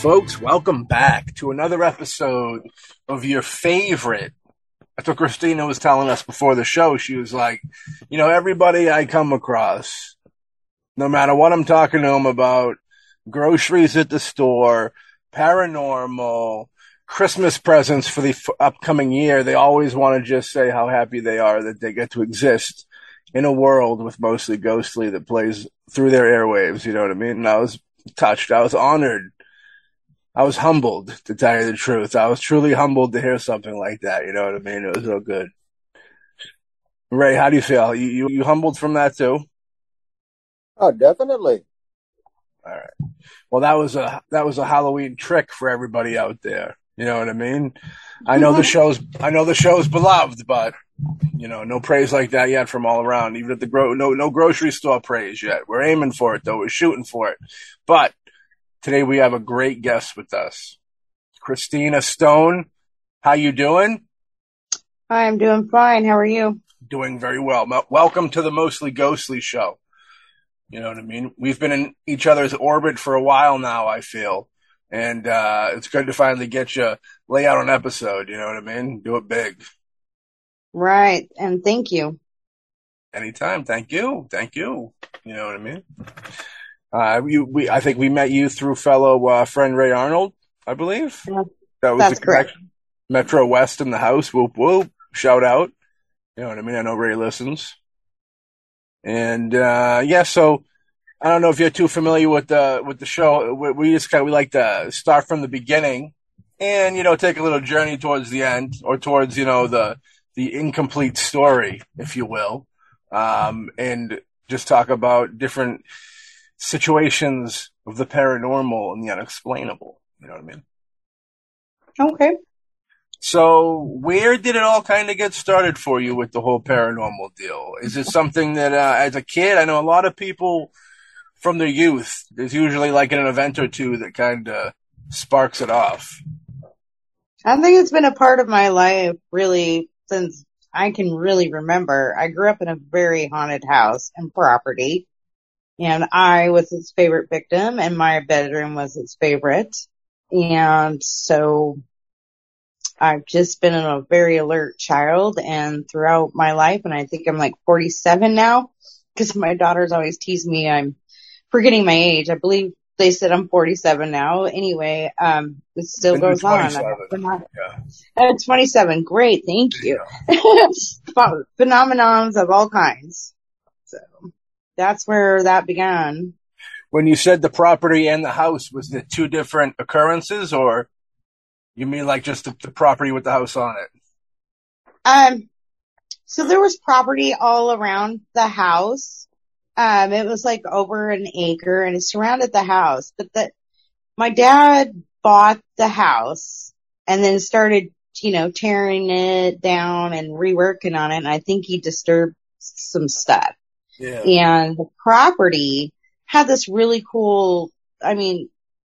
folks, welcome back to another episode of your favorite. That's what Christina was telling us before the show. She was like, you know, everybody I come across, no matter what I'm talking to them about, groceries at the store, paranormal, Christmas presents for the f- upcoming year, they always want to just say how happy they are that they get to exist in a world with mostly ghostly that plays through their airwaves. You know what I mean? And I was touched. I was honored. I was humbled to tell you the truth. I was truly humbled to hear something like that. You know what I mean? It was so good. Ray, how do you feel? You, you, you humbled from that too? Oh, definitely. All right. Well, that was a, that was a Halloween trick for everybody out there. You know what I mean? I know the show's, I know the show's beloved, but you know, no praise like that yet from all around. Even at the gro- no, no grocery store praise yet. We're aiming for it though. We're shooting for it. But today we have a great guest with us. Christina Stone. How you doing? Hi, I'm doing fine. How are you? Doing very well. Welcome to the Mostly Ghostly show. You know what I mean? We've been in each other's orbit for a while now, I feel. And uh, it's good to finally get you lay out an episode, you know what I mean? Do it big. Right. And thank you. Anytime. Thank you. Thank you. You know what I mean? Uh, you, we, I think we met you through fellow uh, friend Ray Arnold, I believe. Yeah, that was that's the correct. Metro West in the house. Whoop whoop. Shout out. You know what I mean? I know Ray listens. And uh, yeah, so I don't know if you're too familiar with the with the show. We, we just kind of we like to start from the beginning, and you know take a little journey towards the end or towards you know the the incomplete story, if you will, um, and just talk about different situations of the paranormal and the unexplainable. You know what I mean? Okay. So, where did it all kind of get started for you with the whole paranormal deal? Is it something that, uh, as a kid, I know a lot of people from their youth, there's usually like an event or two that kind of sparks it off. I think it's been a part of my life really since I can really remember. I grew up in a very haunted house and property and I was its favorite victim and my bedroom was its favorite. And so I've just been a very alert child and throughout my life, and I think I'm like 47 now, because my daughters always tease me I'm forgetting my age. I believe they said I'm 47 now. Anyway, um, it still goes on. Yeah. Uh, 27. Great. Thank you. Phenomenons of all kinds. So that's where that began. When you said the property and the house, was it two different occurrences or you mean like just the, the property with the house on it? Um, so there was property all around the house. Um, it was like over an acre and it surrounded the house, but the, my dad bought the house and then started, you know, tearing it down and reworking on it. And I think he disturbed some stuff. Yeah. And the property had this really cool, I mean,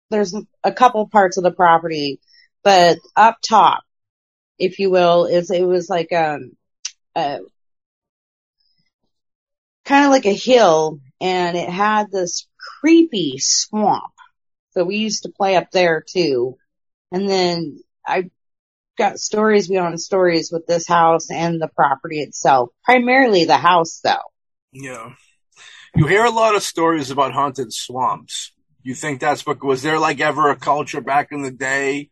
there's a couple parts of the property, but up top, if you will, is it was like um a kind of like a hill and it had this creepy swamp. So we used to play up there too. And then I got stories beyond stories with this house and the property itself. Primarily the house though. Yeah. You hear a lot of stories about haunted swamps. You think that's what was there like ever a culture back in the day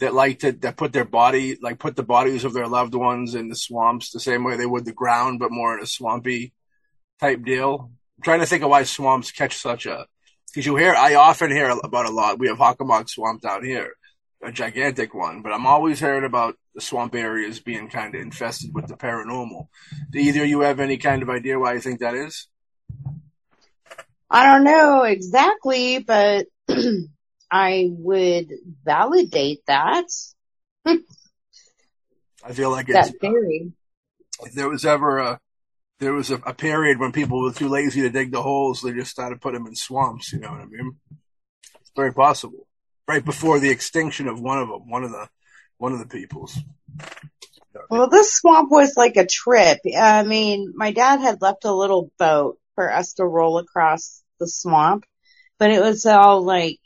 that like to that put their body like put the bodies of their loved ones in the swamps the same way they would the ground, but more in a swampy type deal. I'm trying to think of why swamps catch such a because you hear I often hear about a lot. We have Hockomock Swamp down here, a gigantic one, but I'm always hearing about the swamp areas being kind of infested with the paranormal. Do either you have any kind of idea why you think that is? I don't know exactly, but I would validate that. I feel like it's, that theory. if there was ever a there was a, a, period when people were too lazy to dig the holes, they just started putting them in swamps. You know what I mean? It's very possible. Right before the extinction of one of them, one of the one of the peoples. Well, this swamp was like a trip. I mean, my dad had left a little boat for us to roll across the swamp, but it was all like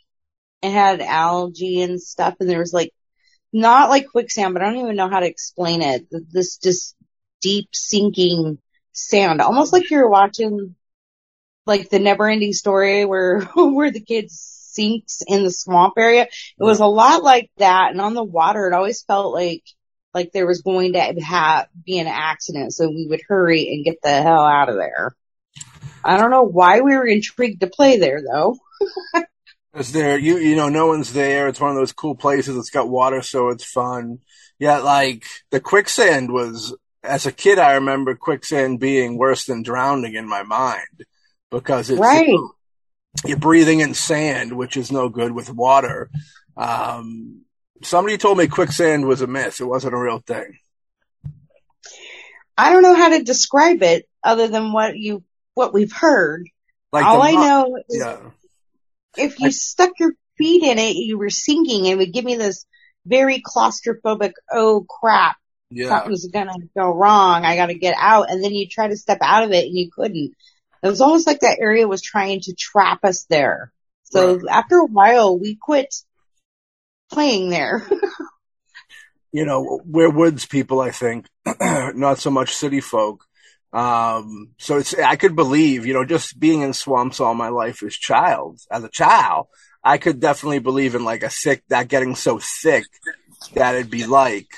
it had algae and stuff, and there was like not like quicksand, but I don't even know how to explain it. This just deep sinking sand, almost like you're watching like the never ending story where where the kid sinks in the swamp area. It was a lot like that, and on the water, it always felt like like there was going to have be an accident, so we would hurry and get the hell out of there. I don't know why we were intrigued to play there though. It's there, you you know, no one's there. It's one of those cool places. It's got water, so it's fun. Yeah, like the quicksand was. As a kid, I remember quicksand being worse than drowning in my mind because it's Right. You're breathing in sand, which is no good with water. Um, somebody told me quicksand was a myth; it wasn't a real thing. I don't know how to describe it other than what you what we've heard. Like All I know is yeah, if you stuck your feet in it, you were sinking. and It would give me this very claustrophobic, oh crap, yeah. something's gonna go wrong. I gotta get out. And then you try to step out of it and you couldn't. It was almost like that area was trying to trap us there. So Right. after a while, we quit playing there. you know, we're woods people, I think, not so much city folk. Um, so it's, I could believe, you know, just being in swamps all my life as child, as a child, I could definitely believe in like a sick, that getting so sick that it'd be like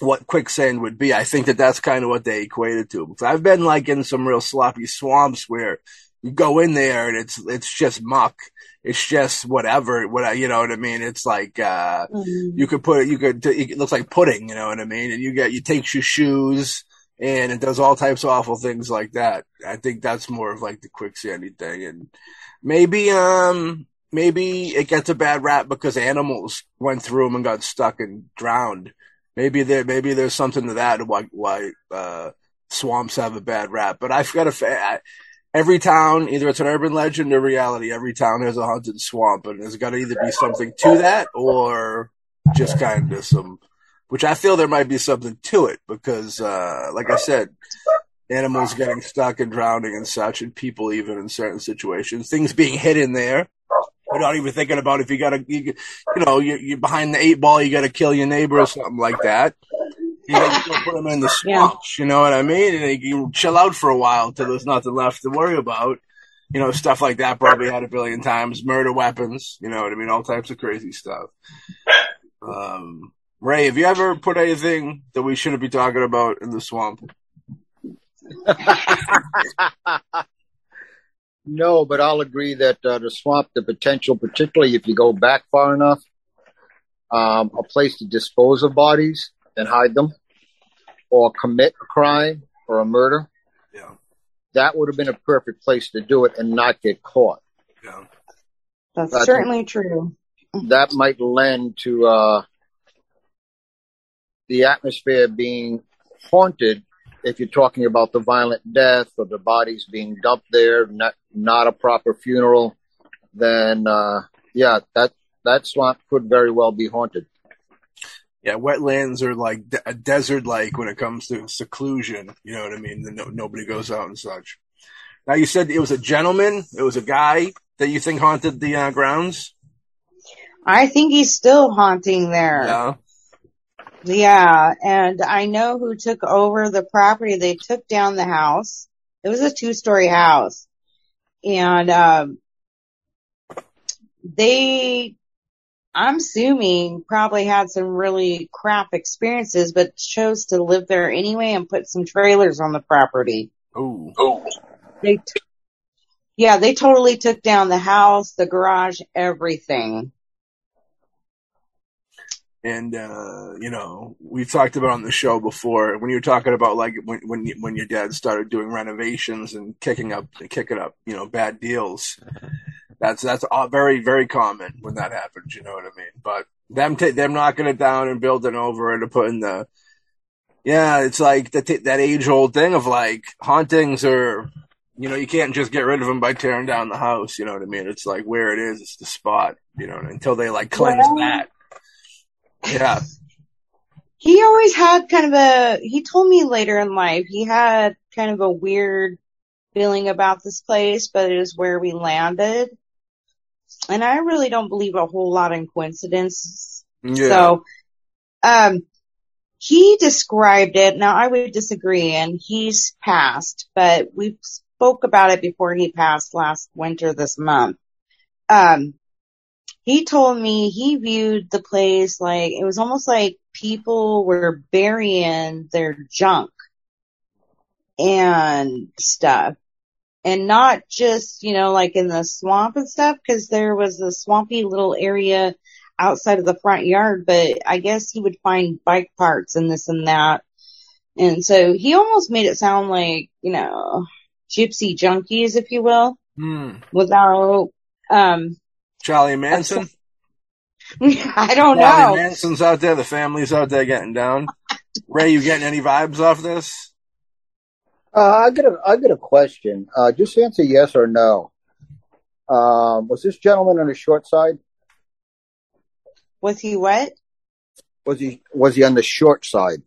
what quicksand would be. I think that that's kind of what they equated to. Because I've been like in some real sloppy swamps where you go in there and it's, it's just muck. It's just whatever, what I, you know what I mean? It's like, uh, you could put it, you could, it looks like pudding, you know what I mean? And you get, you take your shoes and it does all types of awful things like that. I think that's more of like the quicksandy thing. And maybe, um, maybe it gets a bad rap because animals went through them and got stuck and drowned. Maybe there, maybe there's something to that why, why, uh, swamps have a bad rap. But I've got a, fa- every town, either it's an urban legend or reality, every town has a haunted swamp and there's got to either be something to that or just kind of some, which I feel there might be something to it because, uh, like I said, animals getting stuck and drowning and such, and people even in certain situations, things being hidden there. We're not even thinking about if you gotta, you, you know, you, you're behind the eight ball, you gotta kill your neighbor or something like that. You gotta put them in the Yeah. you know what I mean? And you chill out for a while till there's nothing left to worry about. You know, stuff like that probably had a billion times. Murder weapons, you know what I mean? All types of crazy stuff. Um, Ray, have you ever put anything that we shouldn't be talking about in the swamp? no, but I'll agree that uh, the swamp, the potential, particularly if you go back far enough, um, a place to dispose of bodies and hide them, or commit a crime or a murder, Yeah, that would have been a perfect place to do it and not get caught. yeah. That's That's- certainly true. That might lend to uh, the atmosphere being haunted if you're talking about the violent death or the bodies being dumped there, not not a proper funeral, then uh, yeah, that that swamp could very well be haunted. Yeah, wetlands are like de- a desert like when it comes to seclusion. You know what I mean? No, nobody goes out and such. Now you said it was a gentleman, it was a guy that you think haunted the uh, grounds. I think he's still haunting there. Yeah, Yeah, and I know who took over the property. They took down the house. It was a two-story house. And um they I'm assuming probably had some really crap experiences but chose to live there anyway and put some trailers on the property. Ooh. They t- Yeah, they totally took down the house, the garage, everything. And uh, you know, we talked about on the show before when you were talking about like when when when your dad started doing renovations and kicking up kicking up you know bad deals. That's that's all very very common when that happens. You know what I mean? But them t- them knocking it down and building over it and putting the yeah, it's like that that age old thing of like hauntings are. You know, you can't just get rid of them by tearing down the house. You know what I mean? It's like where it is, it's the spot. You know, until they like cleanse Well- that. Yeah. He always had kind of a, he told me later in life, he had kind of a weird feeling about this place, but it is where we landed. and I really don't believe a whole lot in coincidences. Yeah. So, um, he described it. Now I would disagree and he's passed, but we spoke about it before he passed last winter this month. Um, he told me he viewed the place like it was almost like people were burying their junk and stuff. And not just, you know, like in the swamp and stuff, cause there was a swampy little area outside of the front yard, but I guess he would find bike parts and this and that. And so he almost made it sound like, you know, gypsy junkies, if you will, Hmm. without, um, Charlie Manson. I don't Charlie know. Manson's out there. The family's out there getting down. Ray, you getting any vibes off this? Uh, I got a I got a question. Uh, just answer yes or no. Um, was this gentleman on the short side? Was he what? Was he was he on the short side?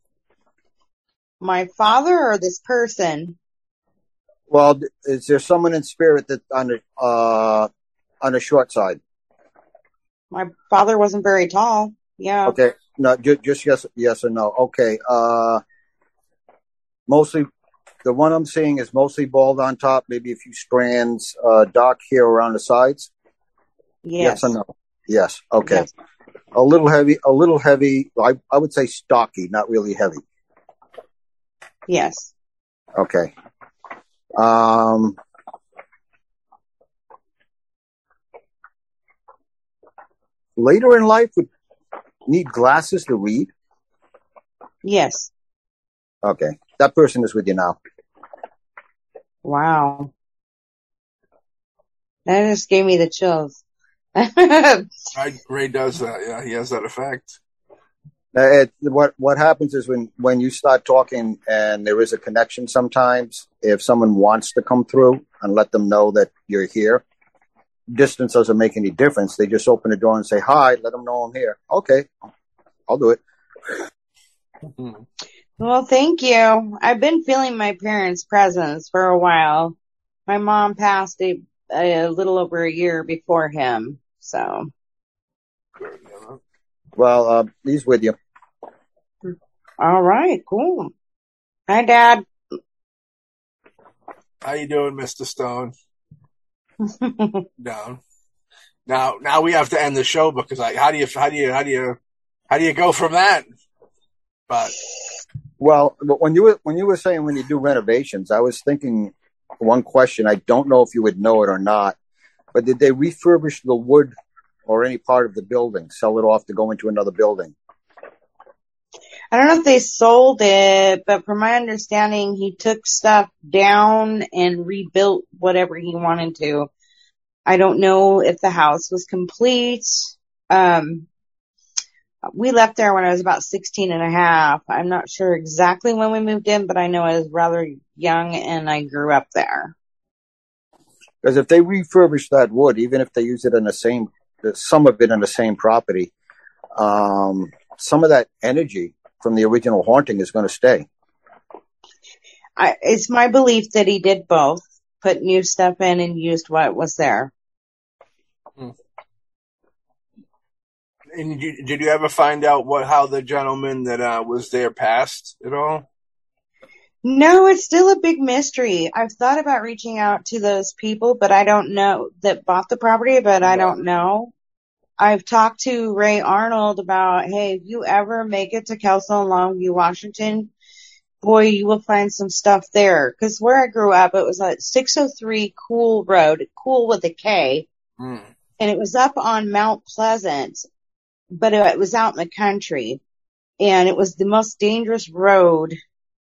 My father or this person? Well, is there someone in spirit that on the uh on the short side? My father wasn't very tall. Yeah. Okay, no, ju- just yes, yes or no. Okay, uh, mostly the one I'm seeing is mostly bald on top, maybe a few strands, uh, dark hair around the sides. Yes. or no? Yes. Okay. Yes. A little heavy, a little heavy. I I would say stocky, not really heavy. Yes. Okay. Um, later in life, would need glasses to read. Yes. Okay, that person is with you now. Wow. That just gave me the chills. Ray, Ray does that. Yeah, he has that effect. Uh, It, what what happens is when when you start talking and there is a connection. Sometimes, if someone wants to come through and let them know that you're here, distance doesn't make any difference. They just open the door and say hi. Let them know I'm here. Okay, I'll do it. Hmm. well, thank you. I've been feeling my parents' presence for a while. My mom passed a, a little over a year before him. So, Good, you know. Well, uh, he's with you. all right, cool. Hi, Dad. How you doing, Mister Stone? Down. Now, now we have to end the show because, like, how do you, how do you, how do you, how do you go from that? But Well, but when you were when you were saying when you do renovations, I was thinking one question. I don't know if you would know it or not, but did they refurbish the wood or any part of the building, sell it off to go into another building? I don't know if they sold it, but from my understanding, he took stuff down and rebuilt whatever he wanted to. I don't know if the house was complete. Um, we left there when I was about 16 and a half. I'm not sure exactly when we moved in, but I know I was rather young and I grew up there. Because if they refurbish that wood, even if they use it in the same, some of it in the same property, um, some of that energy from the original haunting is going to stay. I, it's my belief that he did both, put new stuff in and used what was there. and you, did you ever find out what how the gentleman that uh, was there passed at all? No, it's still a big mystery. I've thought about reaching out to those people, but I don't know that bought the property, but I don't know. I've talked to Ray Arnold about, hey, if you ever make it to Kelso and Longview, Washington, boy, you will find some stuff there. Cause where I grew up, it was at 603 Cool Road, Cool with a K, Hmm. and it was up on Mount Pleasant, but it was out in the country. And it was the most dangerous road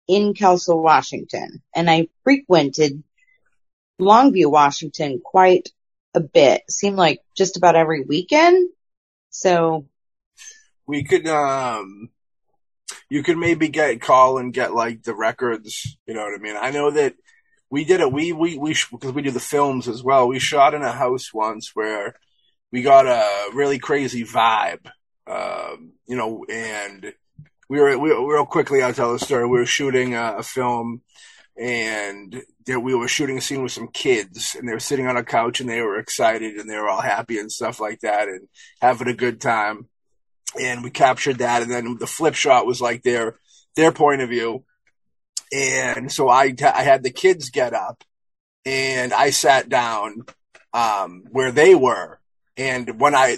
in Kelso, Washington. And I frequented Longview, Washington quite a bit. Seemed like just about every weekend. So We could um, you could maybe get call and get like the records. You know what I mean? I know that we did it. We we we because we do the films as well. We shot in a house once where we got a really crazy vibe. Um, you know, and we were we, real quickly. I'll tell the story. We were shooting a, a film, and we were shooting a scene with some kids and they were sitting on a couch and they were excited and they were all happy and stuff like that and having a good time. And we captured that. And then the flip shot was like their, their point of view. And so I, I had the kids get up and I sat down, um, where they were. And when I,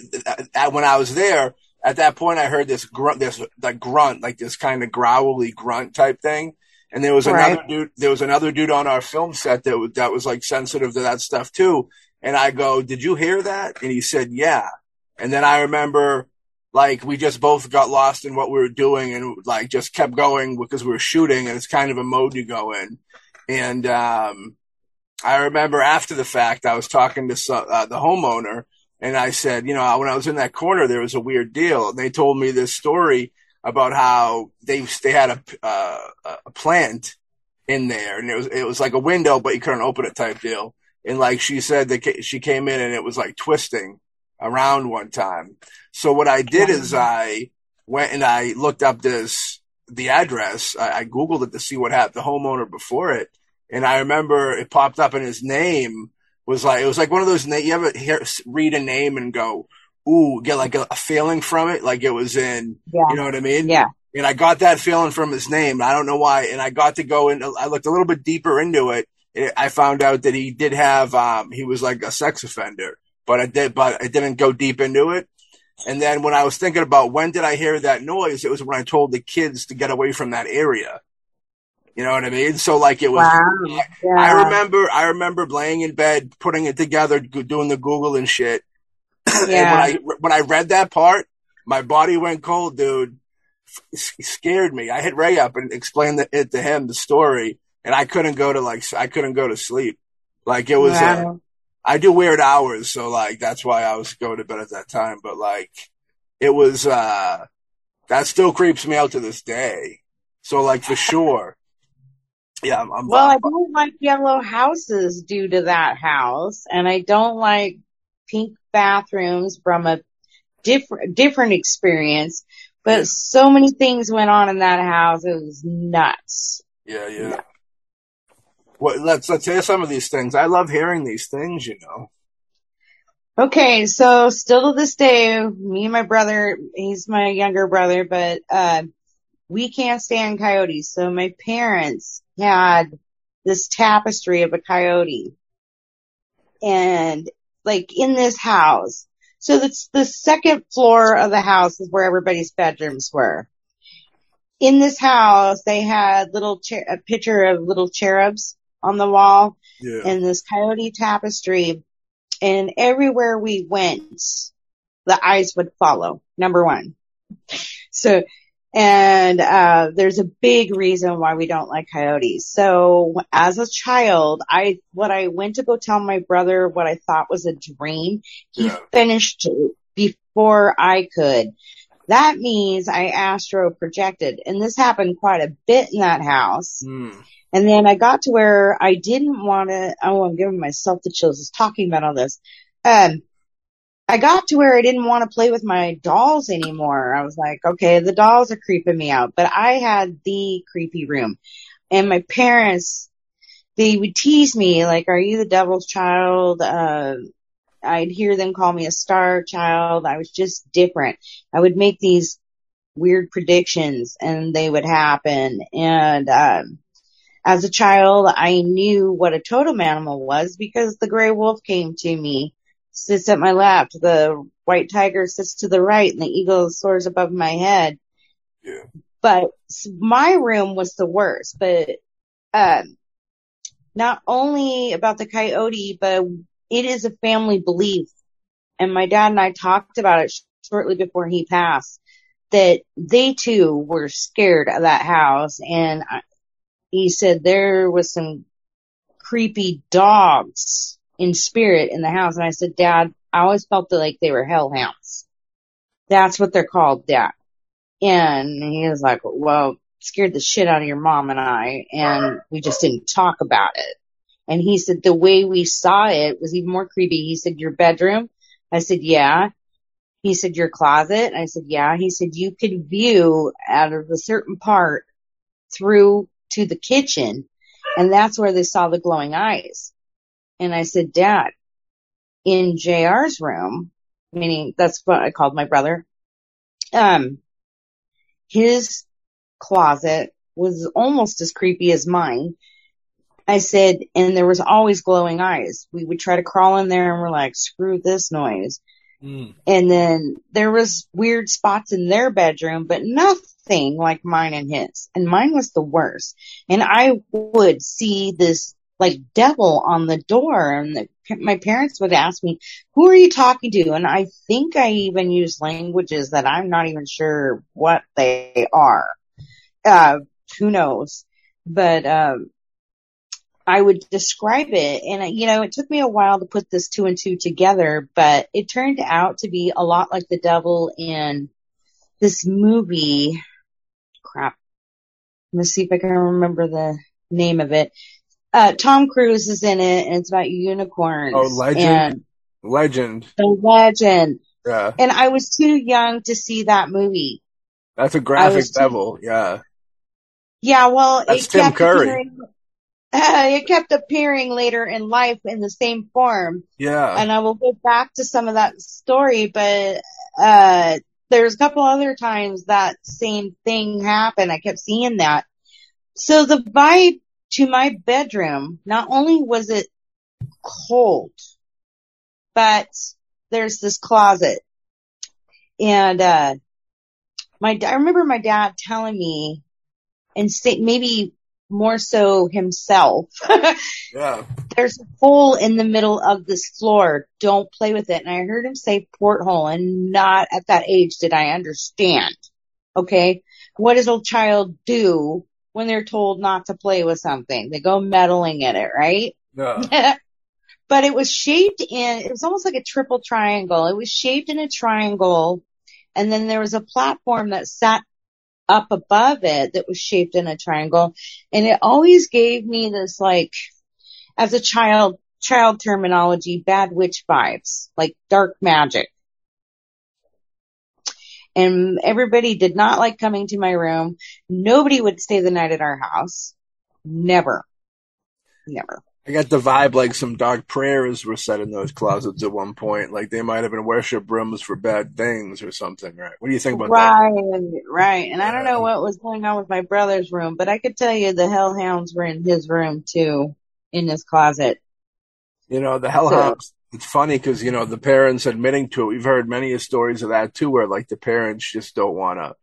when I was there, at that point, I heard this grunt, this like grunt, like this kind of growly grunt type thing. And there was Right. another dude, there was another dude on our film set that was, that was like sensitive to that stuff too. And I go, did you hear that? And he said, yeah. And then I remember like we just both got lost in what we were doing and like just kept going because we were shooting and it's kind of a mode you go in. And, um, I remember after the fact, I was talking to so- uh, the homeowner and I said, you know, when I was in that corner, there was a weird deal. And they told me this story about how they they had a uh, a plant in there, and it was it was like a window, but you couldn't open it type deal. And like she said, that she came in and it was like twisting around one time. So what I did is I went and I looked up this the address. I, I googled it to see what happened. The homeowner before it, and I remember it popped up, and his name was like it was like one of those. Na- you ever hear read a name and go, "Ooh," get like a, a feeling from it, like it was in. Yeah. You know what I mean? Yeah. And I got that feeling from his name. I don't know why. And I got to go in. I looked a little bit deeper into it. I found out that he did have. Um, he was like a sex offender, but I did. But I didn't go deep into it. And then when I was thinking about when did I hear that noise, it was when I told the kids to get away from that area. You know what I mean? So like it was. Wow. Yeah. I remember. I remember laying in bed, putting it together, doing the Google and shit. Yeah. And when I when I read that part, my body went cold, dude. F- scared me. I hit Ray up and explained the, it to him the story, and I couldn't go to like I couldn't go to sleep. Like it was. Uh, Wow. I do weird hours, so like that's why I was going to bed at that time. But like it was. uh That still creeps me out to this day. So like for sure. Yeah, I'm. I'm Well, I don't like yellow houses due to that house, and I don't like pink bathrooms from a different different experience. But so many things went on in that house; it was nuts. Yeah, yeah. What? Let's let's hear some of these things. I love hearing these things. You know. Okay, so still to this day, me and my brother, he's my younger brother, but uh, we can't stand coyotes. So my parents had this tapestry of a coyote, and like in this house. So that's the second floor of the house is where everybody's bedrooms were. In this house, they had little cher- a picture of little cherubs on the wall Yeah. and this coyote tapestry. And everywhere we went, the eyes would follow. Number one. So, and, uh, there's a big reason why we don't like coyotes. So as a child, I, what I went to go tell my brother what I thought was a dream, he Yeah. finished before I could. That means I astro projected and this happened quite a bit in that house. Hmm. And then I got to where I didn't want to, oh, I'm giving myself the chills just talking about all this. Um, I got to where I didn't want to play with my dolls anymore. I was like, okay, the dolls are creeping me out, but I had the creepy room and my parents, they would tease me like, are you the devil's child? Uh, I'd hear them call me a star child. I was just different. I would make these weird predictions and they would happen. And, um, as a child, I knew what a totem animal was because the gray wolf came to me, sits at my left, the white tiger sits to the right, and the eagle soars above my head. Yeah. But my room was the worst, but, um, not only about the coyote, but it is a family belief. And my dad and I talked about it sh- shortly before he passed that they too were scared of that house. And I, he said there was some creepy dogs in spirit in the house. And I said, Dad, I always felt that like they were hellhounds. That's what they're called, Dad. And he was like, well, scared the shit out of your mom and I, and we just didn't talk about it. And he said the way we saw it was even more creepy. He said, your bedroom? I said, yeah. He said, your closet? I said, yeah. He said, you could view out of a certain part through to the kitchen And that's where they saw the glowing eyes. And I said, Dad, in JR's room, meaning that's what I called my brother, um, his closet was almost as creepy as mine. I said, and there was always glowing eyes. We would try to crawl in there and we're like, screw this noise. Mm. And then there was weird spots in their bedroom, but nothing like mine and his. And mine was the worst. And I would see this like devil on the door and the, my parents would ask me, who are you talking to? And I think I even use languages that I'm not even sure what they are. Uh, who knows? But, um, I would describe it and you know, it took me a while to put this two and two together, but it turned out to be a lot like the devil in this movie. Crap. Let me see if I can remember the name of it. Uh, Tom Cruise is in it and it's about unicorns. Oh, legend. Legend. the legend. Yeah. And I was too young to see that movie. That's a graphic was too- devil. Yeah. Yeah, well, That's it Tim kept Curry. appearing, it kept appearing later in life in the same form. Yeah. and I will go back to some of that story, but uh there's a couple other times that same thing happened. I kept seeing that. So the vibe to my bedroom, not only was it cold, but there's this closet. And uh my I remember my dad telling me and say maybe more so himself yeah. there's a hole in the middle of this floor. Don't play with it. And I heard him say porthole and not at that age did I understand. Okay. What does a child do when they're told not to play with something? They go meddling in it, right? Yeah. but it was shaped in, it was almost like a triple triangle. It was shaped in a triangle. And then there was a platform that sat up above it that was shaped in a triangle. And it always gave me this like, as a child, child terminology, bad witch vibes, like dark magic. And everybody did not like coming to my room. Nobody would stay the night at our house. Never. Never. I got the vibe like some dark prayers were said in those closets at one point. Like they might have been worship rooms for bad things or something, right? What do you think about that? Right, right. And I don't know what was going on with my brother's room, but I could tell you the hellhounds were in his room too, in his closet. You know, the hellhounds. It's funny because you know the parents admitting to it. We've heard many stories of that too, where like the parents just don't want to,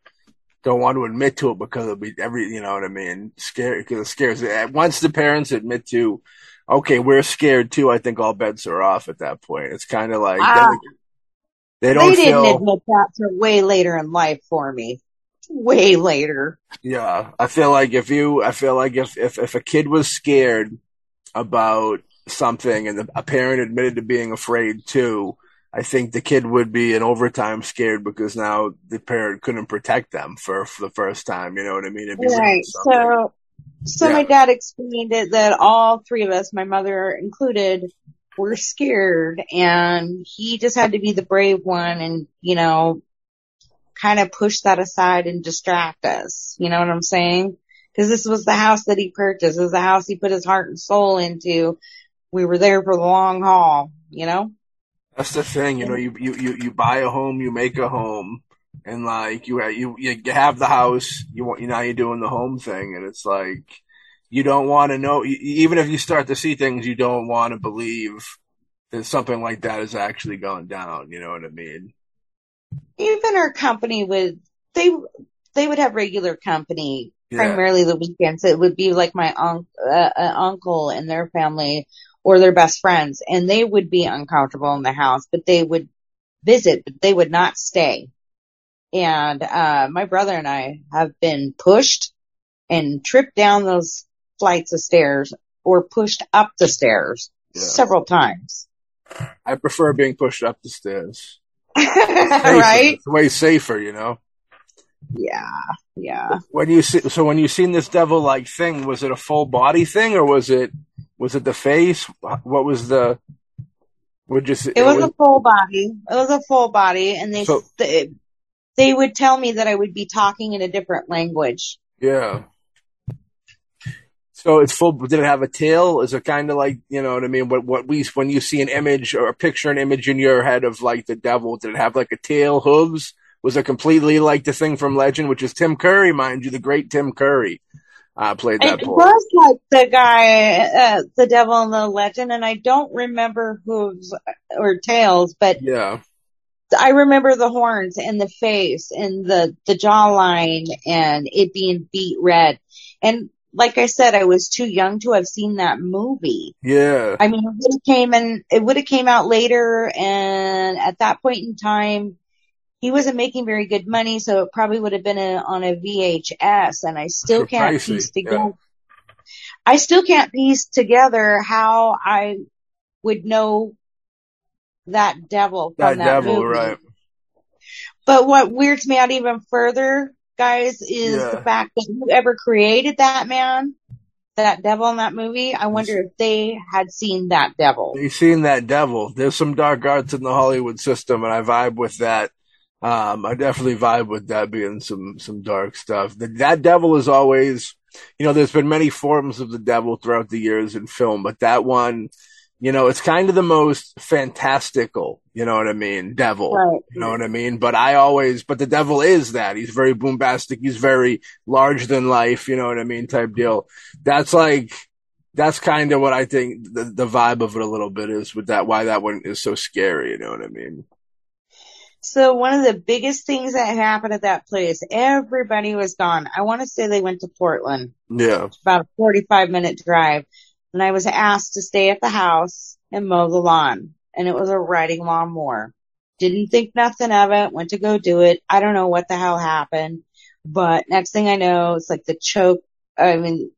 don't want to admit to it because it'll be every, you know what I mean, scary because it scares. eh, Once the parents admit to, okay, we're scared too. I think all bets are off at that point. It's kind of like Ah. they, they don't They didn't feel. admit that till way later in life for me. Way later. Yeah, I feel like if you, I feel like if if if a kid was scared about something and the, a parent admitted to being afraid too, I think the kid would be in overtime scared because now the parent couldn't protect them for, for the first time. You know what I mean? Right. So, so Yeah. my dad explained it that all three of us, my mother included, were scared and he just had to be the brave one and, you know, kind of push that aside and distract us. You know what I'm saying? Cause this was the house that he purchased. It was the house he put his heart and soul into. We were there for the long haul, you know? That's the thing, you know, you, you, you, you buy a home, you make a home, and like you, you, you have the house, you want, you now you're doing the home thing, and it's like, you don't want to know, even if you start to see things, you don't want to believe that something like that has actually gone down, you know what I mean? even our company would they they would have regular company Yeah. primarily the weekends it would be like my unc uh, uh, uncle and their family or their best friends and they would be uncomfortable in the house but they would visit but they would not stay and uh my brother and I have been pushed and tripped down those flights of stairs or pushed up the stairs Yeah. several times I prefer being pushed up the stairs. Right It's way safer, you know? yeah yeah When you see, so when you seen this devil like thing, was it a full body thing or was it, was it the face? What was the, would you see? It was a full body. It was a full body, and they So- they, they would tell me that I would be talking in a different language. Yeah. So it's full. Did it have a tail? Is it kind of like you know what I mean? What what we when you see an image or a picture, an image in your head of like the devil? Did it have like a tail, hooves? Was it completely like the thing from Legend, which is Tim Curry, mind you, the great Tim Curry uh, played that It part. was like the guy, uh, the devil in the legend, and I don't remember hooves or tails, but Yeah, I remember the horns and the face and the, the jawline and it being beat red. And like I said, I was too young to have seen that movie. yeah, I mean, it would have came and it would have came out later and at that point in time, he wasn't making very good money, so it probably would have been a, on a VHS and I still can't pricey, piece yeah. together. I still can't piece together how I would know that devil that from that, devil, movie. right? But what weirds me out even further, guys, is Yeah. the fact that whoever created that man, that devil in that movie, I wonder if they had seen that devil. You seen that devil? There's some dark arts in the Hollywood system, and I vibe with that. Um, I definitely vibe with that being some some dark stuff. The, that devil is always, you know, there's been many forms of the devil throughout the years in film, but that one, you know, it's kind of the most fantastical. You know what I mean? Devil. Right. You know what I mean? But I always, but the devil is that. He's very bombastic. He's very large than life. You know what I mean? Type deal. That's like, that's kind of what I think the, the vibe of it a little bit is with that, why that one is so scary. You know what I mean? So one of the biggest things that happened at that place, everybody was gone. I want to say they went to Portland, Yeah. about a 45 minute drive. And I was asked to stay at the house and mow the lawn. And it was a riding lawnmower. Didn't think nothing of it, went to go do it. I don't know what the hell happened. But next thing I know, it's like the choke, I mean,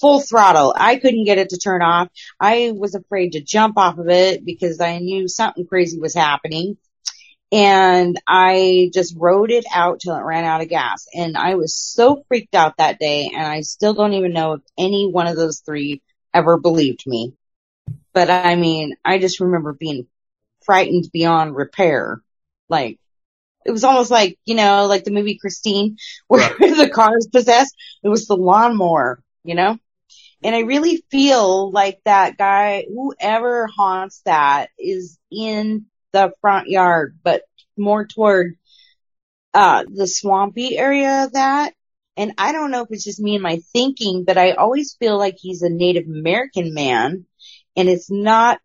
full throttle. I couldn't get it to turn off. I was afraid to jump off of it because I knew something crazy was happening. And I just rode it out till it ran out of gas. And I was so freaked out that day. And I still don't even know if any one of those three ever believed me. But I mean, I just remember being frightened beyond repair. Like, it was almost like, you know, like the movie Christine, where the car is possessed. It was the lawnmower, you know? And I really feel like that guy, whoever haunts that is in the front yard, but more toward, uh, the swampy area of that. And I don't know if it's just me and my thinking, but I always feel like he's a Native American man and it's not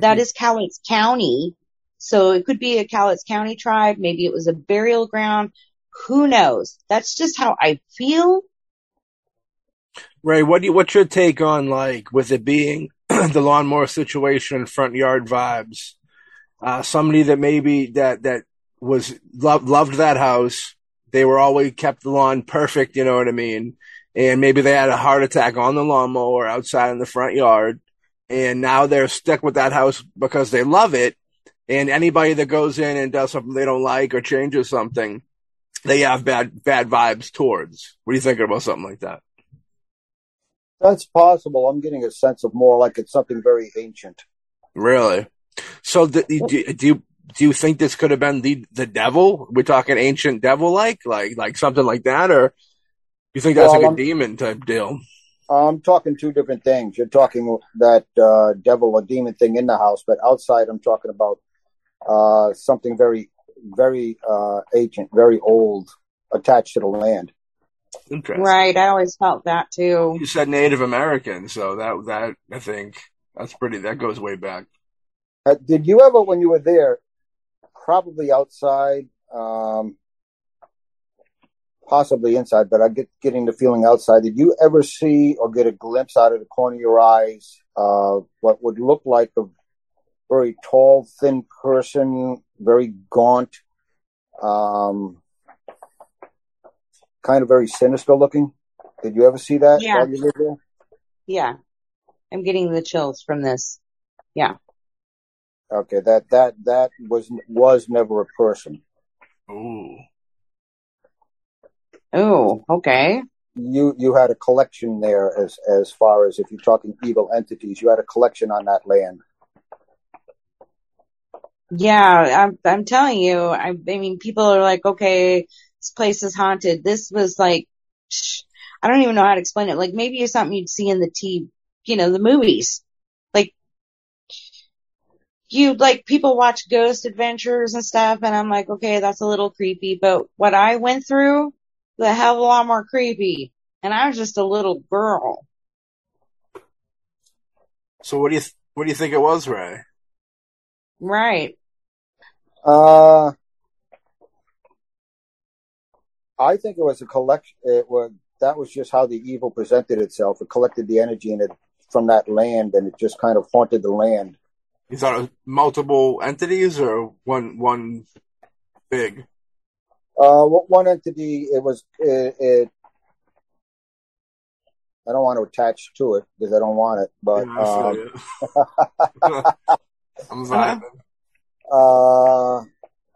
that is Cowlitz County. So it could be a Cowlitz County tribe. Maybe it was a burial ground. Who knows? That's just how I feel. Ray, what do you, what's your take on like with it being the lawnmower situation front yard vibes? Uh, somebody that maybe that that was loved loved that house. They were always kept the lawn perfect. You know what I mean? And maybe they had a heart attack on the lawnmower outside in the front yard, and now they're stuck with that house because they love it. And anybody that goes in and does something they don't like or changes something, they have bad bad vibes towards. What are you thinking about something like that? That's possible. I'm getting a sense of more like it's something very ancient. Really? So do, do, do you do you think this could have been the the devil? We're talking ancient devil like like like something like that, or you think that's Well, like a I'm- demon type deal? I'm talking two different things. You're talking that uh, devil or demon thing in the house, but outside, I'm talking about uh, something very, very uh, ancient, very old, attached to the land. Interesting. Right. I always felt that too. You said Native American, so that that I think that's pretty. That goes way back. Uh, did you ever, when you were there, probably outside, um, possibly inside, but I get getting the feeling outside. Did you ever see or get a glimpse out of the corner of your eyes uh, what would look like a very tall, thin person, very gaunt, um, kind of very sinister looking? Did you ever see that Yeah. while you lived there? Yeah. I'm getting the chills from this. Yeah. Okay, that that that was was never a person. Ooh. Oh, okay. you you had a collection there as as far as if you're talking evil entities you had a collection on that land Yeah. I'm, I'm telling you, I, I mean, people are like, okay, this place is haunted. This was like, psh, I don't even know how to explain it. Like maybe it's something you'd see in the T, you know, the movies. Like you, like people watch Ghost Adventures and stuff, and I'm like, okay, that's a little creepy. But what I went through, the hell of a lot more creepy. And I was just a little girl. So what do you th- what do you think it was, Ray? Right. Uh, I think it was a collection. It was that was just how the evil presented itself. It collected the energy in it from that land, and it just kind of haunted the land. You thought it was multiple entities or one one big? Uh, one entity. It was it, it I don't want to attach to it because I don't want it, but Yeah, um, I'm vibing. uh,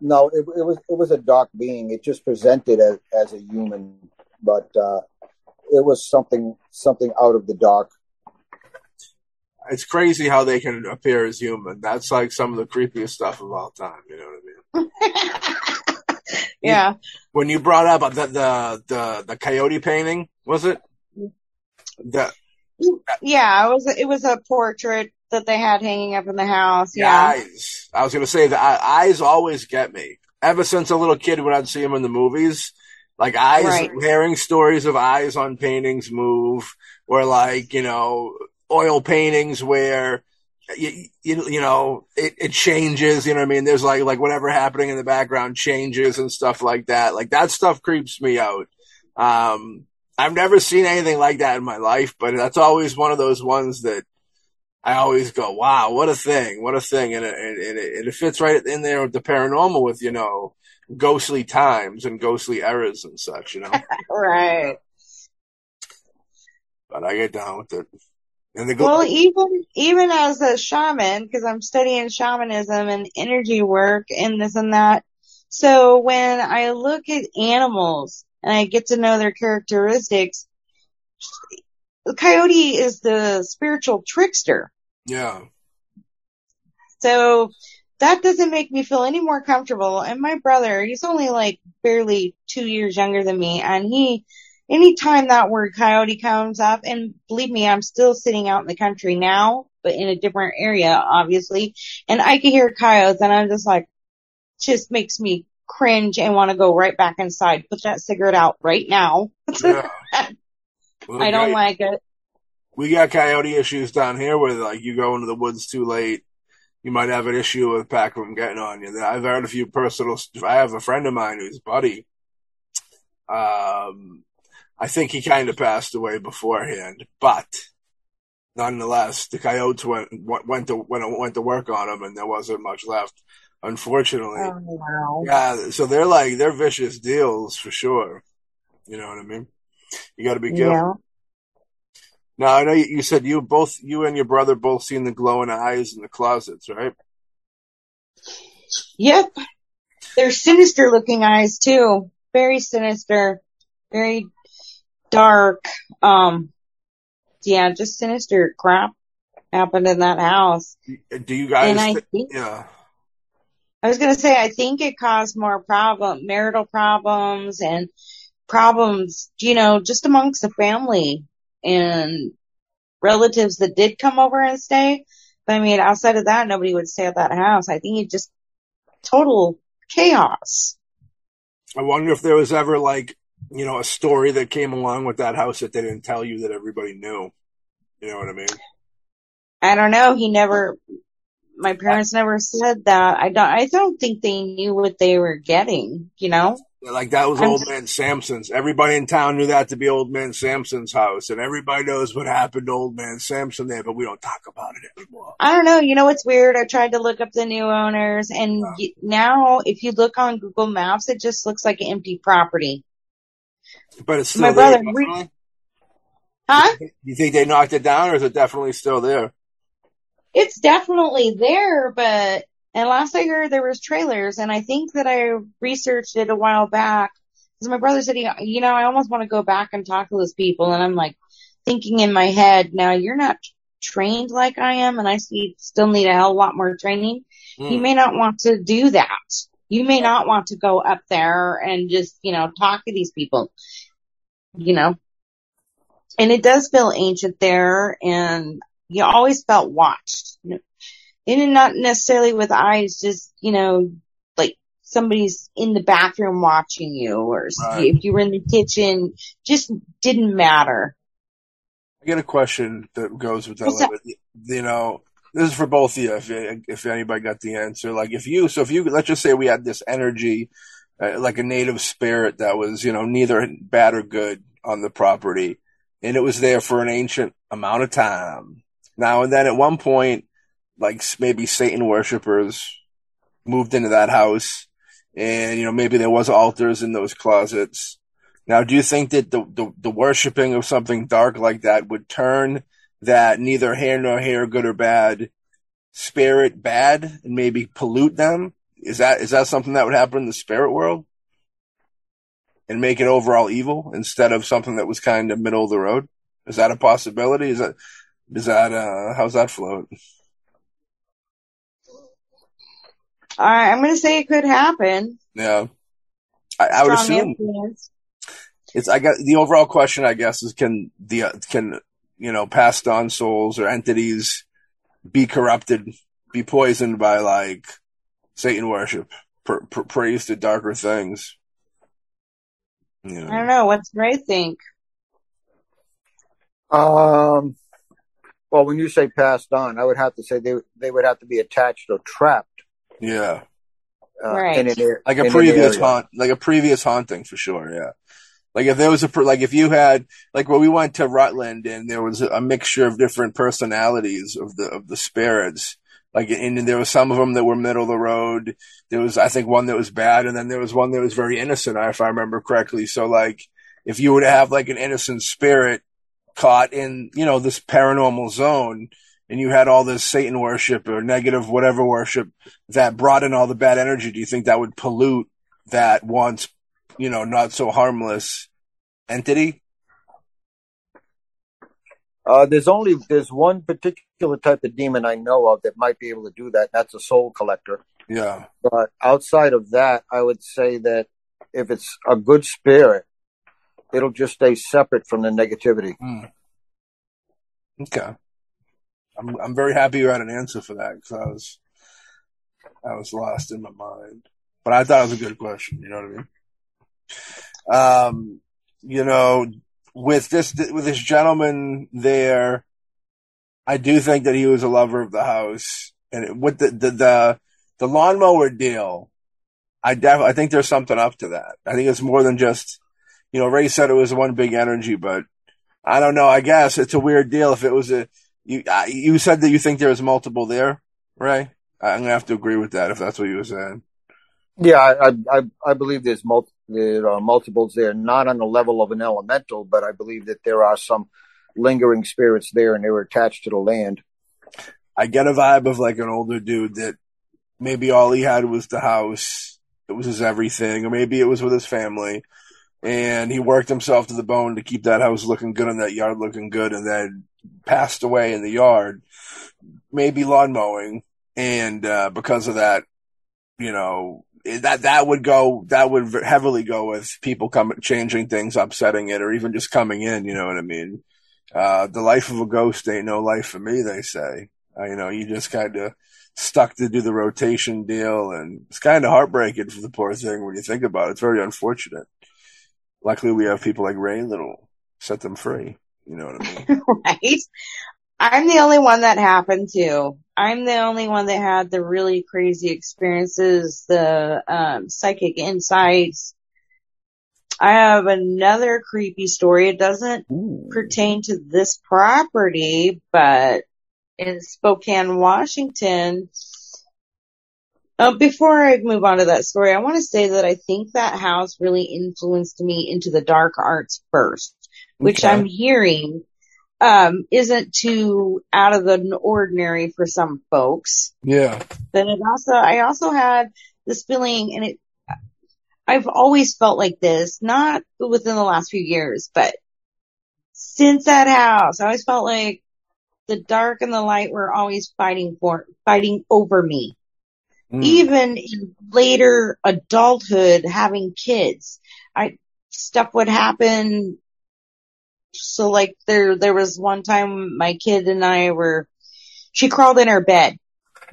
no, it, it was it was a dark being. It just presented as as a human, but uh, it was something something out of the dark. It's crazy how they can appear as human. That's like some of the creepiest stuff of all time. You know what I mean? yeah. When you brought up the the the, the coyote painting, was it? The Yeah, it was it was a portrait that they had hanging up in the house. the Yeah. eyes. I was gonna say the uh, eyes always get me. Ever since a little kid, when I'd see them in the movies, like eyes, Right. hearing stories of eyes on paintings move, or like you know oil paintings where you, you, you know it, it changes. You know what I mean? There's like like whatever happening in the background changes and stuff like that. Like that stuff creeps me out. Um, I've never seen anything like that in my life, but that's always one of those ones that I always go, wow, what a thing, what a thing. And it, and it, and it fits right in there with the paranormal with, you know, ghostly times and ghostly eras and such, you know, Right. but I get down with it. And the Well, oh. even even as a shaman, because I'm studying shamanism and energy work and this and that. So when I look at animals and I get to know their characteristics, the coyote is the spiritual trickster. yeah. So that doesn't make me feel any more comfortable. And my brother, he's only like barely two years younger than me, and he, anytime that word coyote comes up, and believe me, I'm still sitting out in the country now, but in a different area, obviously, and I can hear coyotes, and I'm just like, just makes me cringe and want to go right back inside. Put that cigarette out right now. yeah. Well, I don't like it. we got coyote issues down here where like you go into the woods too late. You might have an issue with a pack of them getting on you. I've heard a few personal. I have a friend of mine who's buddy. Um, I think he kind of passed away beforehand, but nonetheless, the coyotes went went to went went to work on him, and there wasn't much left. Unfortunately, Oh wow. yeah. So they're like they're vicious deals for sure. You know what I mean? You got to be careful. Yeah. Now I know you, you said you both, you and your brother both seen the glowing eyes in the closets, right? Yep. They're sinister looking eyes too. Very sinister. Very dark. Um, yeah, just sinister crap happened in that house. Do you guys? And I thi- think, yeah, I was gonna say, I think it caused more problem, marital problems and problems, you know, just amongst the family and relatives that did come over and stay. But I mean, outside of that, nobody would stay at that house. I think it just total chaos. I wonder if there was ever like, you know, a story that came along with that house that they didn't tell you that everybody knew. You know what I mean? I don't know. He never, my parents never said that. I don't, I don't think they knew what they were getting, you know? Like that was I'm Old Man Samson's. Everybody in town knew that to be Old Man Samson's house, and everybody knows what happened to Old Man Samson there, but we don't talk about it anymore. I don't know. You know what's weird? I tried to look up the new owners and y- now if you look on Google Maps, it just looks like an empty property. But it's still My there. brother re- definitely? Huh? You think they knocked it down, or is it definitely still there? It's definitely there, but, and last I heard there was trailers and I think that I researched it a while back because my brother said, you know, I almost want to go back and talk to those people and I'm like thinking in my head, now you're not trained like I am and I see, still need a hell of a lot more training. You Hmm. may not want to do that. You may not want to go up there and just, you know, talk to these people. You know, and it does feel ancient there and you always felt watched. And not necessarily with eyes, just, you know, like somebody's in the bathroom watching you or Right. if you were in the kitchen, just didn't matter. I get a question that goes with that. You know, this is for both of you. If if anybody got the answer, like if you, so if you, let's just say we had this energy, uh, like a native spirit that was, you know, neither bad or good on the property, and it was there for an ancient amount of time. Now and then, at one point, like maybe Satan worshippers moved into that house, and you know maybe there was altars in those closets. Now, do you think that the, the, the worshiping of something dark like that would turn that neither here nor here, good or bad, spirit bad and maybe pollute them? Is that is that something that would happen in the spirit world? And make it overall evil instead of something that was kind of middle of the road? Is that a possibility? Is that is that uh how's that float? All right, I'm going to say it could happen. Yeah. I, I would Strong assume influence. it's I got the overall question I guess is can the uh, can you know passed on souls or entities be corrupted, be poisoned by like Satan worship, pr- pr- praise to darker things. You know. I don't know. What's Ray think? Um, well, when you say passed on, I would have to say they they would have to be attached or trapped Yeah, uh, Right. in an like a in previous haunt, like a previous haunting for sure. Yeah, like if there was a like if you had like when we went to Rutland and there was a mixture of different personalities of the of the spirits. Like, and there was some of them that were middle of the road. There was, I think, one that was bad, and then there was one that was very innocent, if I remember correctly. So, like, if you were to have like an innocent spirit caught in, you know, this paranormal zone, and you had all this Satan worship or negative whatever worship that brought in all the bad energy, do you think that would pollute that once, you know, not so harmless entity? Uh, there's only there's one particular type of demon I know of that might be able to do that. That's a soul collector. Yeah. But outside of that, I would say that if it's a good spirit, it'll just stay separate from the negativity. Hmm. Okay. I'm I'm very happy you had an answer for that because I was I was lost in my mind, but I thought it was a good question. You know what I mean? Um, you know, with this with this gentleman there, I do think that he was a lover of the house, and with the the the, the lawnmower deal, I def- I think there's something up to that. I think it's more than just, you know, Ray said it was one big energy, but I don't know. I guess it's a weird deal. If it was a, you, you said that you think there was multiple there, Ray? I'm gonna have to agree with that if that's what you were saying. Yeah, I I, I believe there's mul- there are multiples there, not on the level of an elemental, but I believe that there are some lingering spirits there, and they were attached to the land. I get a vibe of like an older dude that maybe all he had was the house. It was his everything, or maybe it was with his family. And he worked himself to the bone to keep that house looking good and that yard looking good and then passed away in the yard, maybe lawn mowing. And, uh, because of that, you know, that, that would go, that would heavily go with people coming, changing things, upsetting it, or even just coming in, you know what I mean? Uh, the life of a ghost ain't no life for me, they say. Uh, you know, you just kind of stuck to do the rotation deal, and it's kind of heartbreaking for the poor thing when you think about it. It's very unfortunate. Luckily, we have people like Ray that'll set them free. You know what I mean? right? I'm the only one that happened to. I'm the only one that had the really crazy experiences, the um, psychic insights. I have another creepy story. It doesn't pertain to this property, but in Spokane, Washington. Uh, before I move on to that story, I want to say that I think that house really influenced me into the dark arts first, which Okay. I'm hearing um, isn't too out of the ordinary for some folks. Yeah. Then it also, I also had this feeling, and it, I've always felt like this, not within the last few years, but since that house, I always felt like the dark and the light were always fighting for, fighting over me. Mm. Even in later adulthood, having kids, I, stuff would happen So like there, there was one time my kid and I were, she crawled in her bed.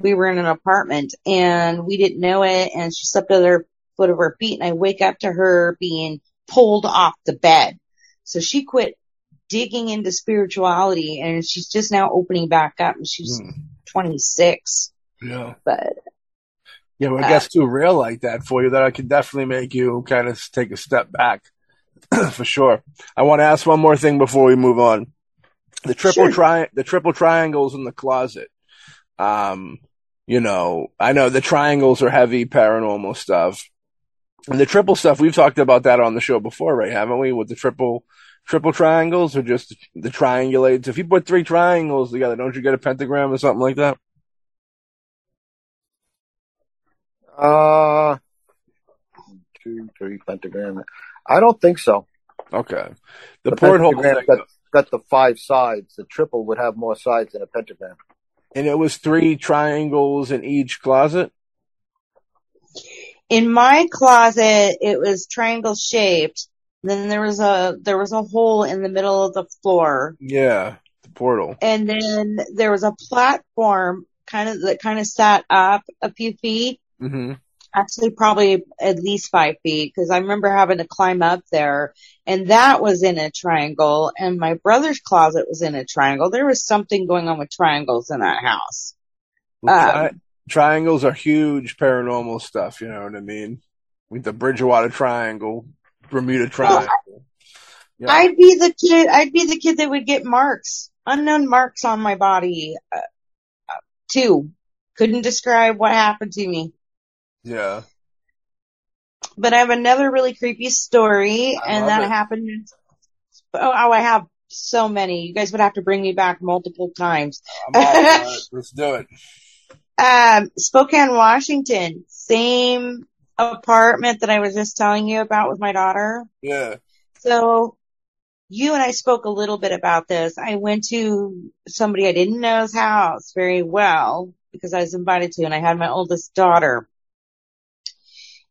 We were in an apartment and we didn't know it and she slept at her foot of her feet and I wake up to her being pulled off the bed. So she quit digging into spirituality and she's just now opening back up and she's Hmm. 26. Yeah. But Yeah, well, I Uh, guess too real like that for you that I could definitely make you kind of take a step back for sure. I want to ask one more thing before we move on. The triple Sure. tri the triple triangles in the closet. Um, you know, I know the triangles are heavy paranormal stuff. And the triple stuff, we've talked about that on the show before, right? Haven't we? With the triple triple triangles or just the triangulates. If you put three triangles together, don't you get a pentagram or something like that? Uh, two, three pentagram. I don't think so. Okay. The, The porthole got, got the five sides. The triple would have more sides than a pentagram. and it was three triangles in each closet. In my closet, it was triangle shaped. Then there was a, there was a hole in the middle of the floor. Yeah, the portal. And then there was a platform kind of that kind of sat up a few feet. hmm Actually, probably at least five feet because I remember having to climb up there and that was in a triangle and my brother's closet was in a triangle. There was something going on with triangles in that house. Um, triangles are huge paranormal stuff. You know what I mean? With the Bridgewater Triangle, Bermuda Triangle. Yeah. I'd be the kid, I'd be the kid that would get marks, unknown marks on my body, uh, uh, too. Couldn't describe what happened to me. yeah. But I have another really creepy story, I and that it. happened. Oh, oh, I have so many. You guys would have to bring me back multiple times. Let's do it. Um, Spokane, Washington, same apartment that I was just telling you about with my daughter. Yeah. So you and I spoke a little bit about this. I went to somebody I didn't know's house very well because I was invited to, and I had my oldest daughter.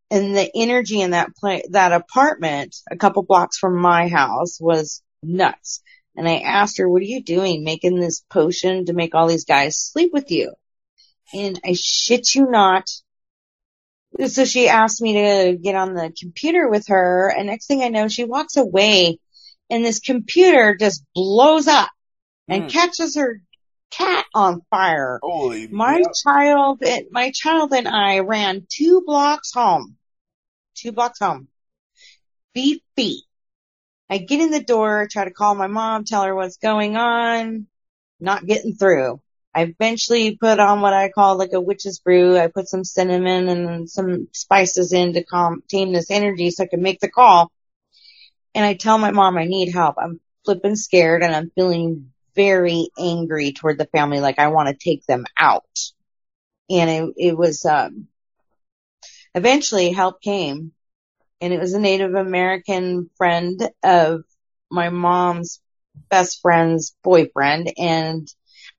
And the energy in that pla that apartment, a couple blocks from my house, was nuts. And I asked her, "What are you doing, making this potion to make all these guys sleep with you?" And I shit you not, so she asked me to get on the computer with her, and next thing I know, she walks away, and this computer just blows up and Hmm. catches her cat on fire. Holy. My yeah. child, my child and I ran two blocks home, two blocks home, beat feet. I get in the door, try to call my mom, tell her what's going on, not getting through. I eventually put on what I call like a witch's brew. I put some cinnamon and some spices in to calm, tame this energy so I can make the call. And I tell my mom I need help. I'm flipping scared and I'm feeling very angry toward the family. Like I want to take them out. And it, it was, um, eventually help came and it was a Native American friend of my mom's best friend's boyfriend. And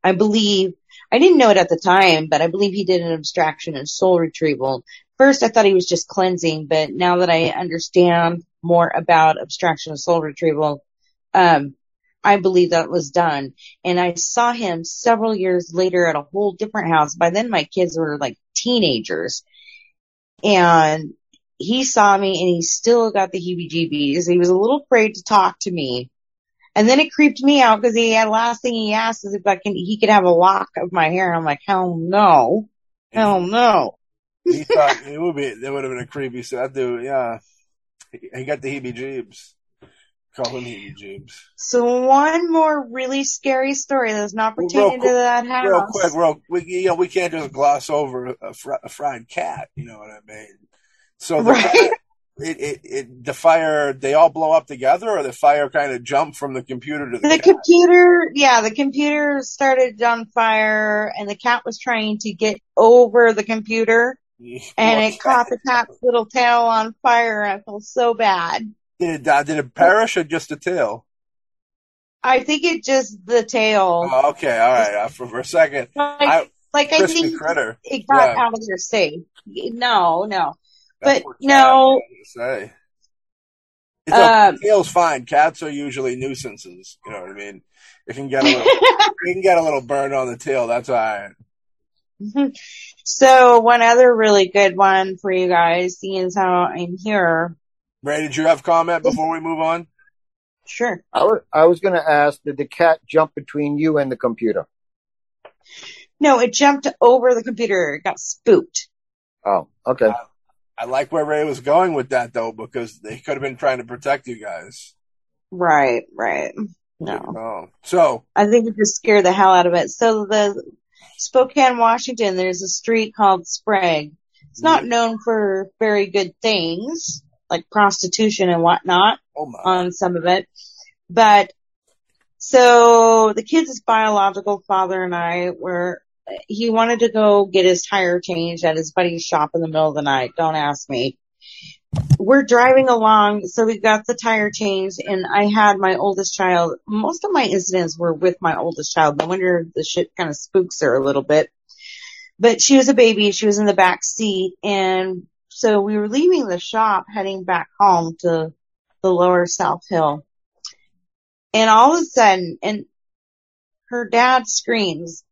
I believe, I didn't know it at the time, but I believe he did an extraction and soul retrieval. First, I thought he was just cleansing, but now that I understand more about extraction and soul retrieval, um, I believe that was done. And I saw him several years later at a whole different house. By then my kids were like teenagers and he saw me and he still got the heebie jeebies. He was a little afraid to talk to me. And then it creeped me out because he had last thing he asked is if I can, he could have a lock of my hair. And I'm like, hell no. Hell mm-hmm. no. He thought it would be. That would have been a creepy. So I do, yeah, he, he got the heebie-jeebs. Call him heebie-jeebs. So one more really scary story that's not Well, pertaining quick- to that house. Real quick, real we you know we can't just gloss over a, fr- a fried cat. You know what I mean? So the Right. It, it it the fire they all blow up together, or the fire kind of jump from the computer to the, The computer, yeah, the computer started on fire and the cat was trying to get over the computer and it caught the cat's little tail on fire I felt so bad. Did it, uh, did it perish or just the tail? I think it just the tail. Oh, okay, all right. Uh, for, for a second, like, I, like I think critter. it got Yeah. out of there safe. No, no. That But no. I was say. It's okay. Um, tail's fine. Cats are usually nuisances. You know what I mean? It can get a little, it can get a little burn on the tail. That's all right. so one other really good one for you guys, seeing as how I'm here. Ray, did you have comment before we move on? Sure. I was, I was going to ask, did the cat jump between you and the computer? No, it jumped over the computer. It got spooked. Oh, okay. I like where Ray was going with that though, because they could have been trying to protect you guys. Right, right. No. Oh, so I think it just scared the hell out of it. So the Spokane, Washington, there's a street called Sprague. It's not mm-hmm. known for very good things, like prostitution and whatnot oh my, on some of it. But so the kid's biological father and I were, he wanted to go get his tire changed at his buddy's shop in the middle of the night. Don't ask me. We're driving along, so we got the tire changed and I had my oldest child. Most of my incidents were with my oldest child. No wonder the shit kind of spooks her a little bit. But she was a baby. She was in the back seat and so we were leaving the shop heading back home to the lower South Hill. And all of a sudden, and her dad screams,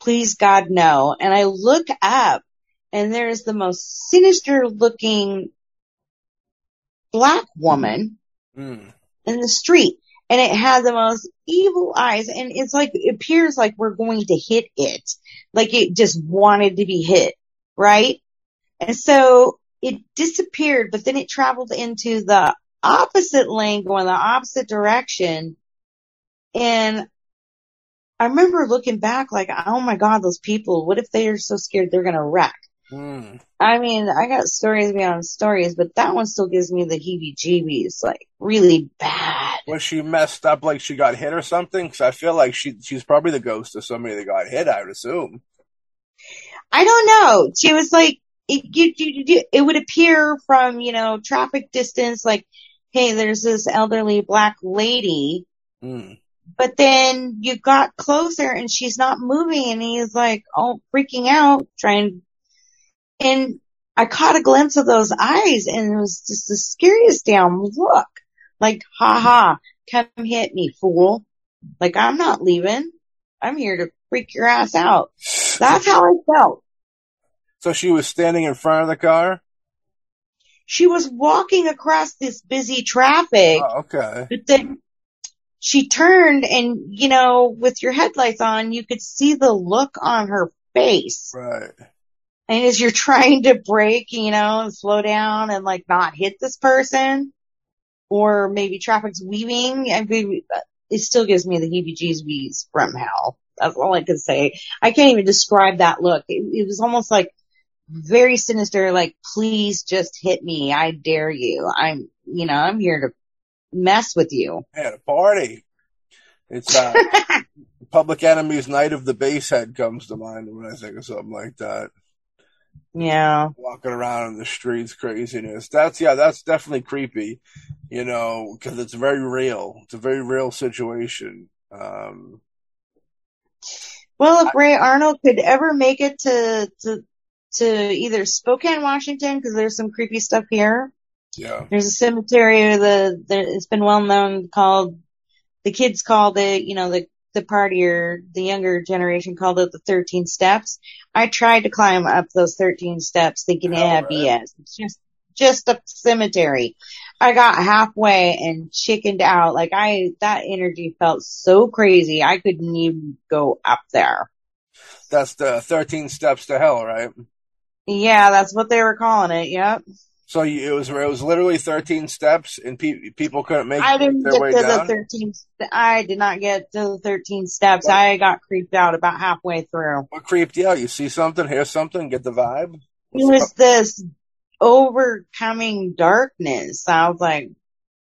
please God, no. And I look up and there's the most sinister looking black woman Mm. in the street. And it had the most evil eyes and it's like, it appears like we're going to hit it. Like it just wanted to be hit, right? And so it disappeared, but then it traveled into the opposite lane going the opposite direction. And I remember looking back like, oh my God, those people, what if they are so scared they're going to wreck? Mm. I mean, I got stories beyond stories, but that one still gives me the heebie jeebies, like really bad. Was she messed up like she got hit or something? Because I feel like she she's probably the ghost of somebody that got hit. I would assume. I don't know. She was like, it, you, you, it would appear from, you know, traffic distance, like, hey, there's this elderly black lady, Mm. But then you got closer and she's not moving and he's like, oh, freaking out, trying, and I caught a glimpse of those eyes and it was just the scariest damn look. Like, ha ha, come hit me, fool. Like, I'm not leaving. I'm here to freak your ass out. That's how I felt. So she was standing in front of the car. she was walking across this busy traffic, Oh, okay. but then she turned and, you know, with your headlights on, you could see the look on her face. Right. And as you're trying to brake, you know, and slow down and like not hit this person, or maybe traffic's weaving, I mean, it still gives me the heebie-jeebies from hell. That's all I can say. I can't even describe that look. It, it was almost like very sinister, like, please just hit me. I dare you. I'm, you know, I'm here to mess with you. At a party. It's uh, Public Enemy's Night of the Basehead comes to mind when I think of something like that. yeah. Walking around in the streets, craziness. That's yeah, that's definitely creepy. You know, because it's very real. It's a very real situation. Um, Well, if Ray Arnold could ever make it to, to, to either Spokane, Washington, because there's some creepy stuff here. Yeah. There's a cemetery, the, the, it's been well known called, the kids called it, you know, the, the party or the younger generation called it the 13 steps. I tried to climb up those 13 steps thinking, yeah, right. BS. It's just, just a cemetery. I got halfway and chickened out. Like I, that energy felt so crazy. I couldn't even go up there. That's the 13 steps to hell, right? Yeah, that's what they were calling it. Yep. So you, it was it was literally 13 steps, and pe- people couldn't make I didn't their get way to down. the 13, st- I did not get to the 13 steps. I got creeped out about halfway through. what creeped you out? You see something, hear something, get the vibe. It was this overcoming darkness. I was like,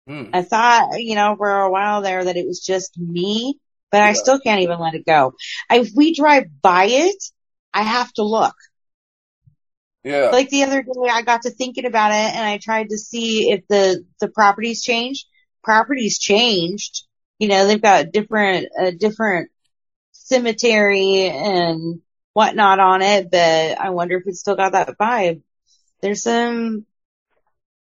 Hmm. I thought, you know, for a while there that it was just me, but I still can't even let it go. If we drive by it, I have to look. Yeah, Like the other day, I got to thinking about it and I tried to see if the, the properties changed. Properties changed. You know, they've got different, a different cemetery and whatnot on it, but I wonder if it's still got that vibe. There's some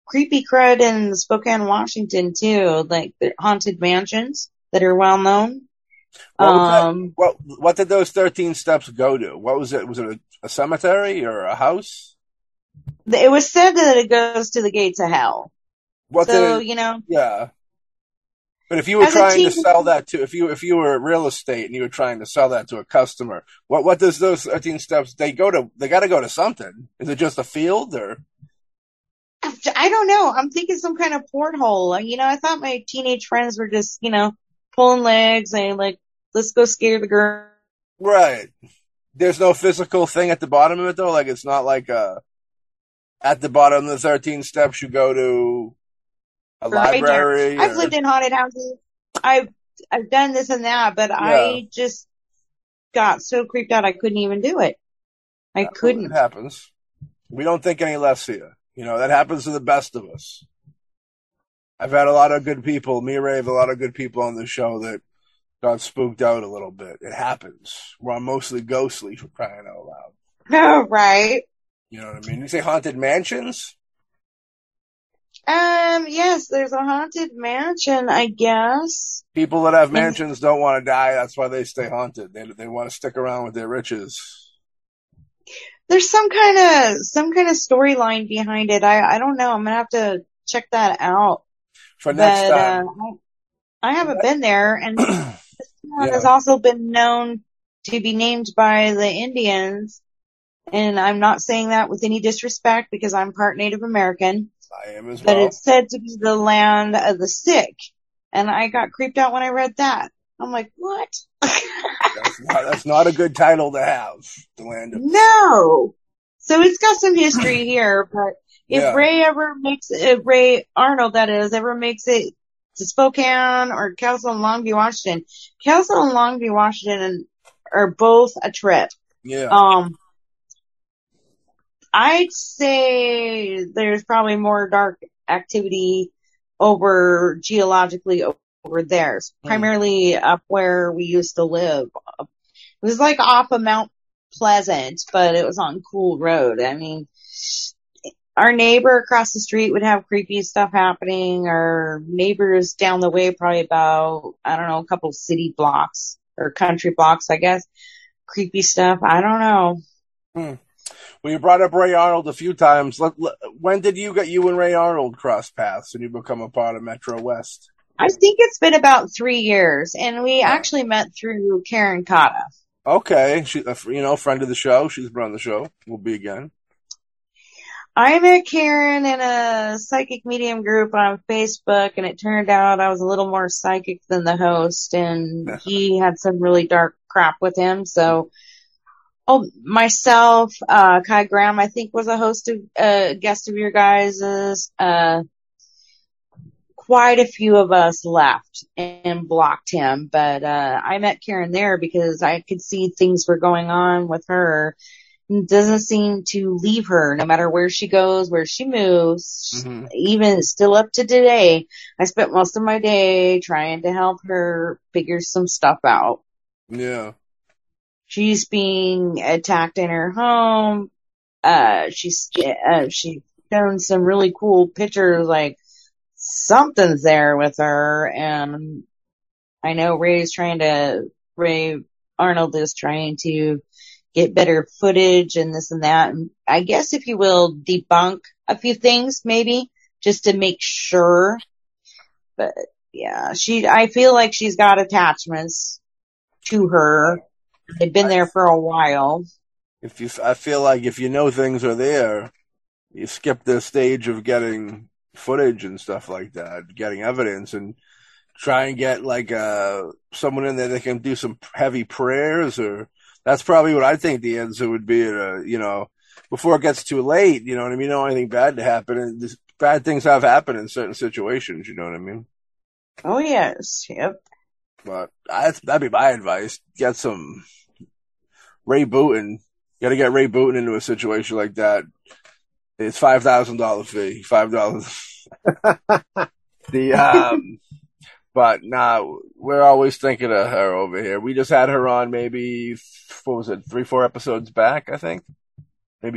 creepy crud in Spokane, Washington too, like the haunted mansions that are well known. What, Um, what what did those thirteen steps go to? What was it? Was it a, a cemetery or a house? It was said that it goes to the gates of hell. What so, it, you know, yeah. But if you were a trying to sell that to if you if you were real estate and you were trying to sell that to a customer, what what does those thirteen steps they go to they gotta go to something. Is it just a field or I don't know. I'm thinking some kind of porthole. You know, I thought my teenage friends were just, you know, pulling legs and like, let's go scare the girl. Right. There's no physical thing at the bottom of it though. Like it's not like uh at the bottom of the thirteen steps you go to a Right library. I've lived in haunted houses. I've I've done this and that, but I just got so creeped out I couldn't even do it. I It couldn't. happens. We don't think any less here. You You know, that happens to the best of us. I've had a lot of good people, me and Ray have a lot of good people on the show that got spooked out a little bit. It happens. We're mostly ghostly for crying out loud. Oh, right. You know what I mean? You say haunted mansions? Um, yes, there's a haunted mansion, I guess. People that have mansions don't want to die. That's why they stay haunted. They they want to stick around with their riches. There's some kind of some kind of storyline behind it. I I don't know. I'm gonna have to check that out. For next but time, uh, I, I haven't been there, and this town Yeah. has also been known to be named by the Indians. And I'm not saying that with any disrespect because I'm part Native American, I am as but well. it's said to be the land of the sick. And I got creeped out when I read that. I'm like, what? That's not, that's not a good title to have. The land of no. So it's got some history here, but if Yeah. Ray ever makes if Ray Arnold, that is, ever makes it to Spokane or Kelso and Longview, Washington, Kelso and Longview, Washington are both a trip. yeah. Um, I'd say there's probably more dark activity over geologically over there, Hmm. primarily up where we used to live. It was like off of Mount Pleasant, but it was on Cool Road. I mean, our neighbor across the street would have creepy stuff happening. Our neighbors down the way, probably about, I don't know, a couple city blocks or country blocks, I guess. Creepy stuff. I don't know. Well, you brought up Ray Arnold a few times. When did you get you and Ray Arnold cross paths and you become a part of Metro West? I think it's been about three years, and we actually met through Karen Cotta. Okay, she, a you know, friend of the show. She's been on the show. We'll be again. I met Karen in a psychic medium group on Facebook, and it turned out I was a little more psychic than the host, and he had some really dark crap with him. So, oh, myself, uh, Kai Graham, I think was a host of, uh, guest of your guys's, uh, quite a few of us left and blocked him, but, uh, I met Karen there because I could see things were going on with her doesn't seem to leave her no matter where she goes, where she moves. Mhm. Even still up to today, I spent most of my day trying to help her figure some stuff out. Yeah. She's being attacked in her home. Uh, she's, uh, she's shown some really cool pictures, like something's there with her. And I know Ray's trying to, Ray Arnold is trying to get better footage and this and that. And I guess if you will debunk a few things maybe just to make sure. But yeah, she, I feel like she's got attachments to her. They've been there for a while. If you, I feel like if you know things are there, you skip the stage of getting footage and stuff like that, getting evidence, and try and get like uh someone in there that can do some heavy prayers, or that's probably what I think the answer would be. Uh, you know, before it gets too late, you know what I mean. You don't want anything bad to happen, and this, bad things have happened in certain situations. You know what I mean. Oh yes, yep. But I, that'd be my advice. Get some Ray Booten. Got to get Ray Booten into a situation like that. It's five thousand dollar fee. Five dollars. the um, but nah, we're always thinking of her over here. We just had her on maybe what was it three four episodes back? I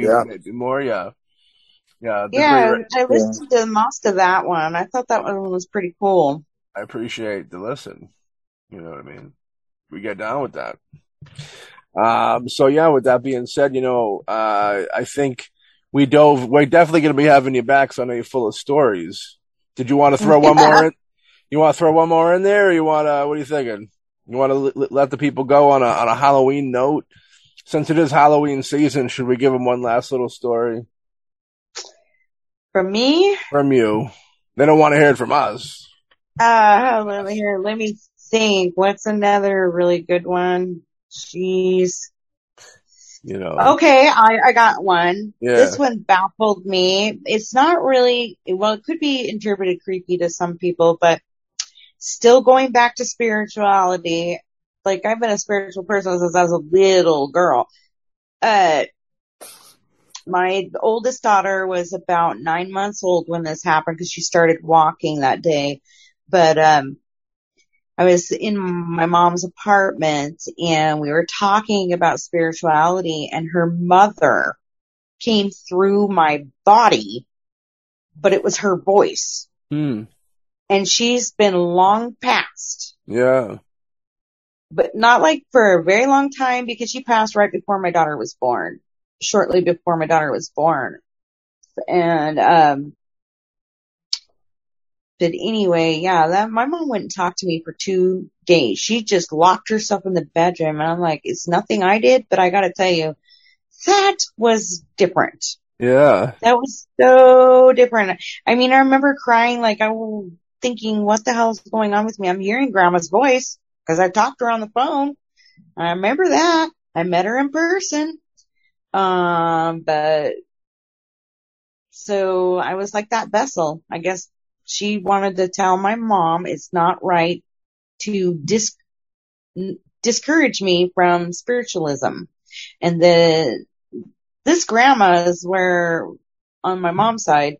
Yeah, maybe more, Yeah, pretty- I listened to most of that one. I thought that one was pretty cool. I appreciate the listen. You know what I mean? We get down with that. Um, so yeah, with that being said, you know, uh, I think we dove, we're definitely going to be having you back. So I know you're full of stories. Did you want to throw one more in? You want to throw one more in there or you want to, what are you thinking? You want to l- let the people go on a, on a Halloween note? Since it is Halloween season, should we give them one last little story From me, from you? They don't want to hear it from us. uh, let me hear, let me think. What's another really good one? Jeez. You know, Okay, I, I got one. Yeah. This one baffled me. It's not really, well, it could be interpreted creepy to some people, but still going back to spirituality. Like I've been a spiritual person since I was a little girl. Uh, my oldest daughter was about nine months old when this happened because she started walking that day. But, um, I was in my mom's apartment and we were talking about spirituality and her mother came through my body, but it was her voice hmm. and she's been long past, Yeah. but not like for a very long time because she passed right before my daughter was born, shortly before my daughter was born. And, um, but anyway, yeah, that my mom wouldn't talk to me for two days. She just locked herself in the bedroom and I'm like, it's nothing I did, but I gotta tell you, that was different. Yeah. That was so different. I mean, I remember crying like I was thinking, what the hell's going on with me? I'm hearing grandma's voice because I talked to her on the phone. I remember that. I met her in person. Um, but so I was like that vessel. I guess she wanted to tell my mom it's not right to dis- discourage me from spiritualism. And the, this grandma is where on my mom's side,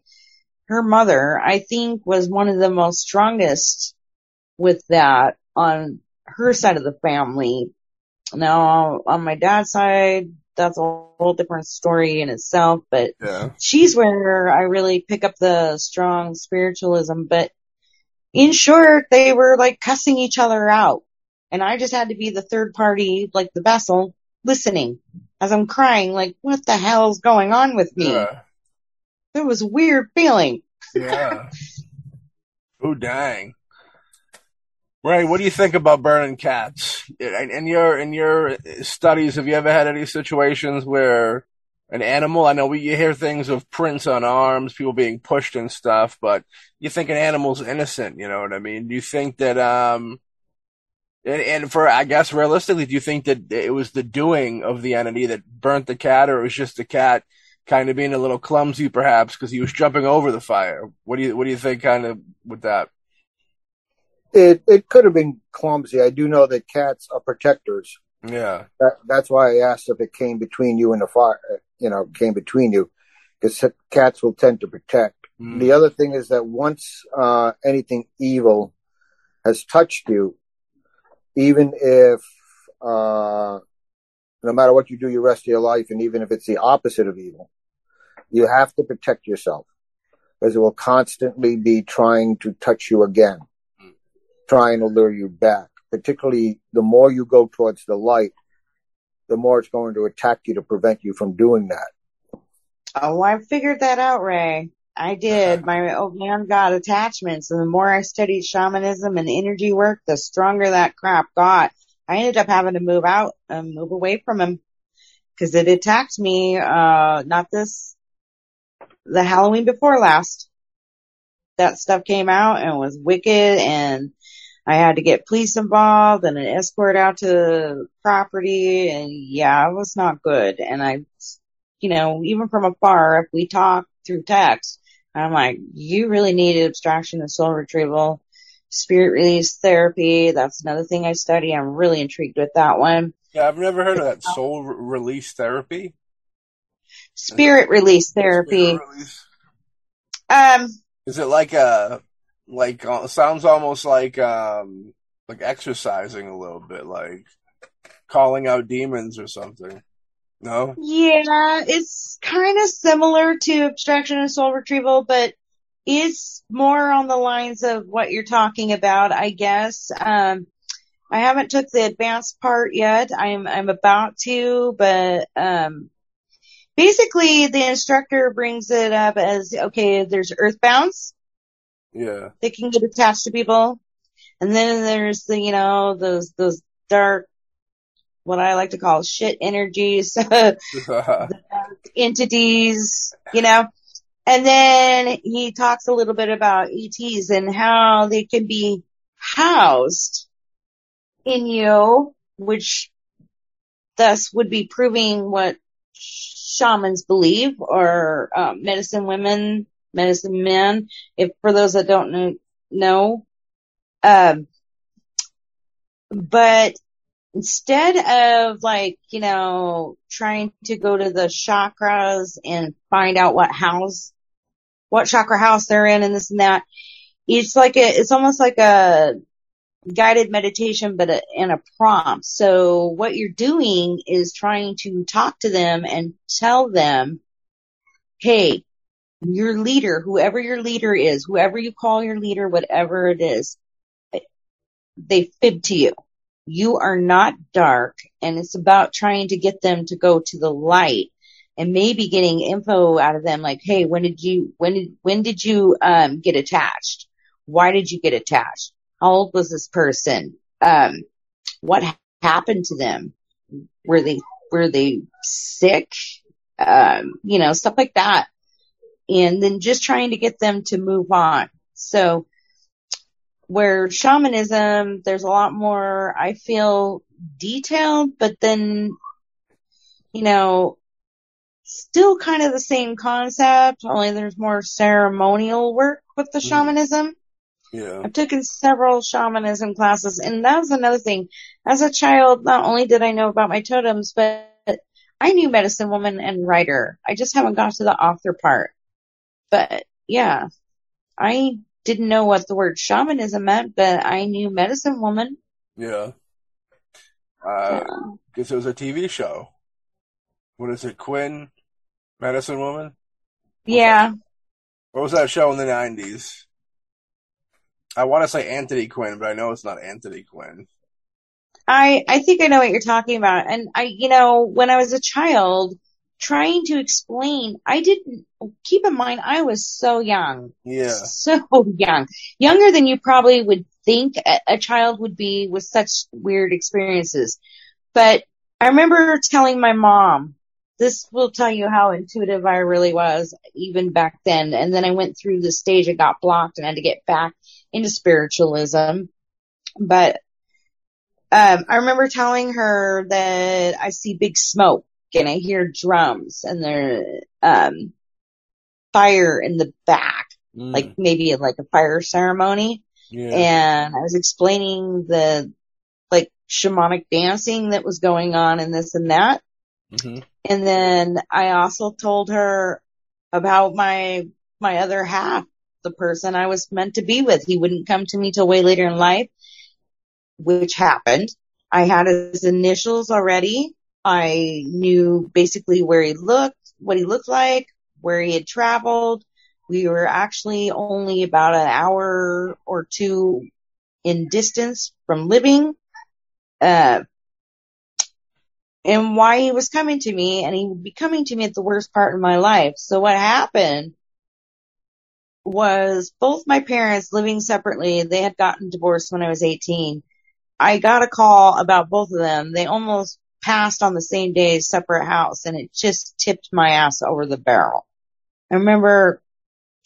her mother, I think was one of the most strongest with that on her side of the family. Now on my dad's side, that's a whole different story in itself, but Yeah. she's where I really pick up the strong spiritualism, but in short, they were like cussing each other out. And I just had to be the third party, like the vessel, listening as I'm crying, like, what the hell's going on with me? Yeah. It was a weird feeling. Yeah. oh dang. Ray, what do you think about burning cats? In, your in your studies, have you ever had any situations where an animal? I know we you hear things of prints on arms, people being pushed and stuff, but you think an animal's innocent. You know what I mean? Do you think that um, and, and for I guess realistically, do you think that it was the doing of the entity that burnt the cat, or it was just the cat kind of being a little clumsy, perhaps because he was jumping over the fire? What do you what do you think, kind of with that? It it could have been clumsy. I do know that cats are protectors. Yeah. That, that's why I asked if it came between you and the fire. You know, came between you, because cats will tend to protect. Mm. The other thing is that once uh, anything evil has touched you, even if uh, no matter what you do your rest of your life, and even if it's the opposite of evil, you have to protect yourself because it will constantly be trying to touch you again, trying to lure you back. Particularly, the more you go towards the light, the more it's going to attack you to prevent you from doing that. Oh, I figured that out, Ray. I did. My old man got attachments, and the more I studied shamanism and energy work, the stronger that crap got. I ended up having to move out and move away from him because it attacked me. Uh, not this, the Halloween before last. That stuff came out and was wicked, and I had to get police involved and an escort out to the property, and yeah, it was not good. And I you know, even from afar, if we talk through text, I'm like, you really need extraction and soul retrieval, spirit release therapy. That's another thing I study. I'm really intrigued with that one. Yeah, I've never heard of that soul re- release therapy. Spirit release therapy. Spirit release. Um, Is it like a like uh, sounds almost like um like exorcising a little bit, like calling out demons or something? No? Yeah, it's kind of similar to extraction and soul retrieval, but it's more on the lines of what you're talking about, I guess. Um, I haven't took the advanced part yet. I'm, I'm about to, but, um, basically the instructor brings it up as, okay, there's earth earthbounds. Yeah. They can get attached to people. And then there's the, you know, those, those dark, what I like to call shit energies, entities, you know. And then he talks a little bit about ETs and how they can be housed in you, which thus would be proving what shamans believe or um, medicine women, medicine men. If for those that don't know, know um, but instead of like, you know, trying to go to the chakras and find out what house, what chakra house they're in and this and that, it's like a, it's almost like a guided meditation, but a, in a prompt. So what you're doing is trying to talk to them and tell them, Hey, your leader, whoever your leader is, whoever you call your leader, whatever it is, they fib to you. You are not dark and it's about trying to get them to go to the light and maybe getting info out of them like, Hey, when did you, when did, when did you, um, get attached? Why did you get attached? How old was this person? Um, what happened to them? Were they, were they sick? Um, you know, stuff like that. And then just trying to get them to move on. So where shamanism, there's a lot more, I feel detailed, but then, you know, still kind of the same concept, only there's more ceremonial work with the mm. shamanism. Yeah. I've taken several shamanism classes and that was another thing. As a child, not only did I know about my totems, but I knew medicine woman and writer. I just haven't got to the author part. But yeah, I didn't know what the word shamanism meant, but I knew medicine woman. Yeah. Uh, cause it was a TV show. What is it? Quinn? Medicine Woman? Yeah. What was that show in the 90s? I want to say Anthony Quinn, but I know it's not Anthony Quinn. I, I think I know what you're talking about. And I, you know, when I was a child, trying to explain, I didn't, keep in mind, I was so young. Yeah. So young. Younger than you probably would think a, a child would be with such weird experiences. But I remember telling my mom, this will tell you how intuitive I really was even back then. And then I went through the stage, I got blocked and had to get back into spiritualism. But, um, I remember telling her that I see big smoke and I hear drums and there, um, fire in the back, Mm. like maybe like a fire ceremony. yeah. And I was explaining the, like shamanic dancing that was going on and this and that. hmm And then I also told her about my, my other half, the person I was meant to be with. He wouldn't come to me till way later in life, which happened. I had his initials already. I knew basically where he looked, what he looked like, where he had traveled. We were actually only about an hour or two in distance from living. Uh, and why he was coming to me and he would be coming to me at the worst part of my life. So what happened was both my parents living separately, they had gotten divorced when I was 18. I got a call about both of them. They almost passed on the same day, as separate house, and it just tipped my ass over the barrel. I remember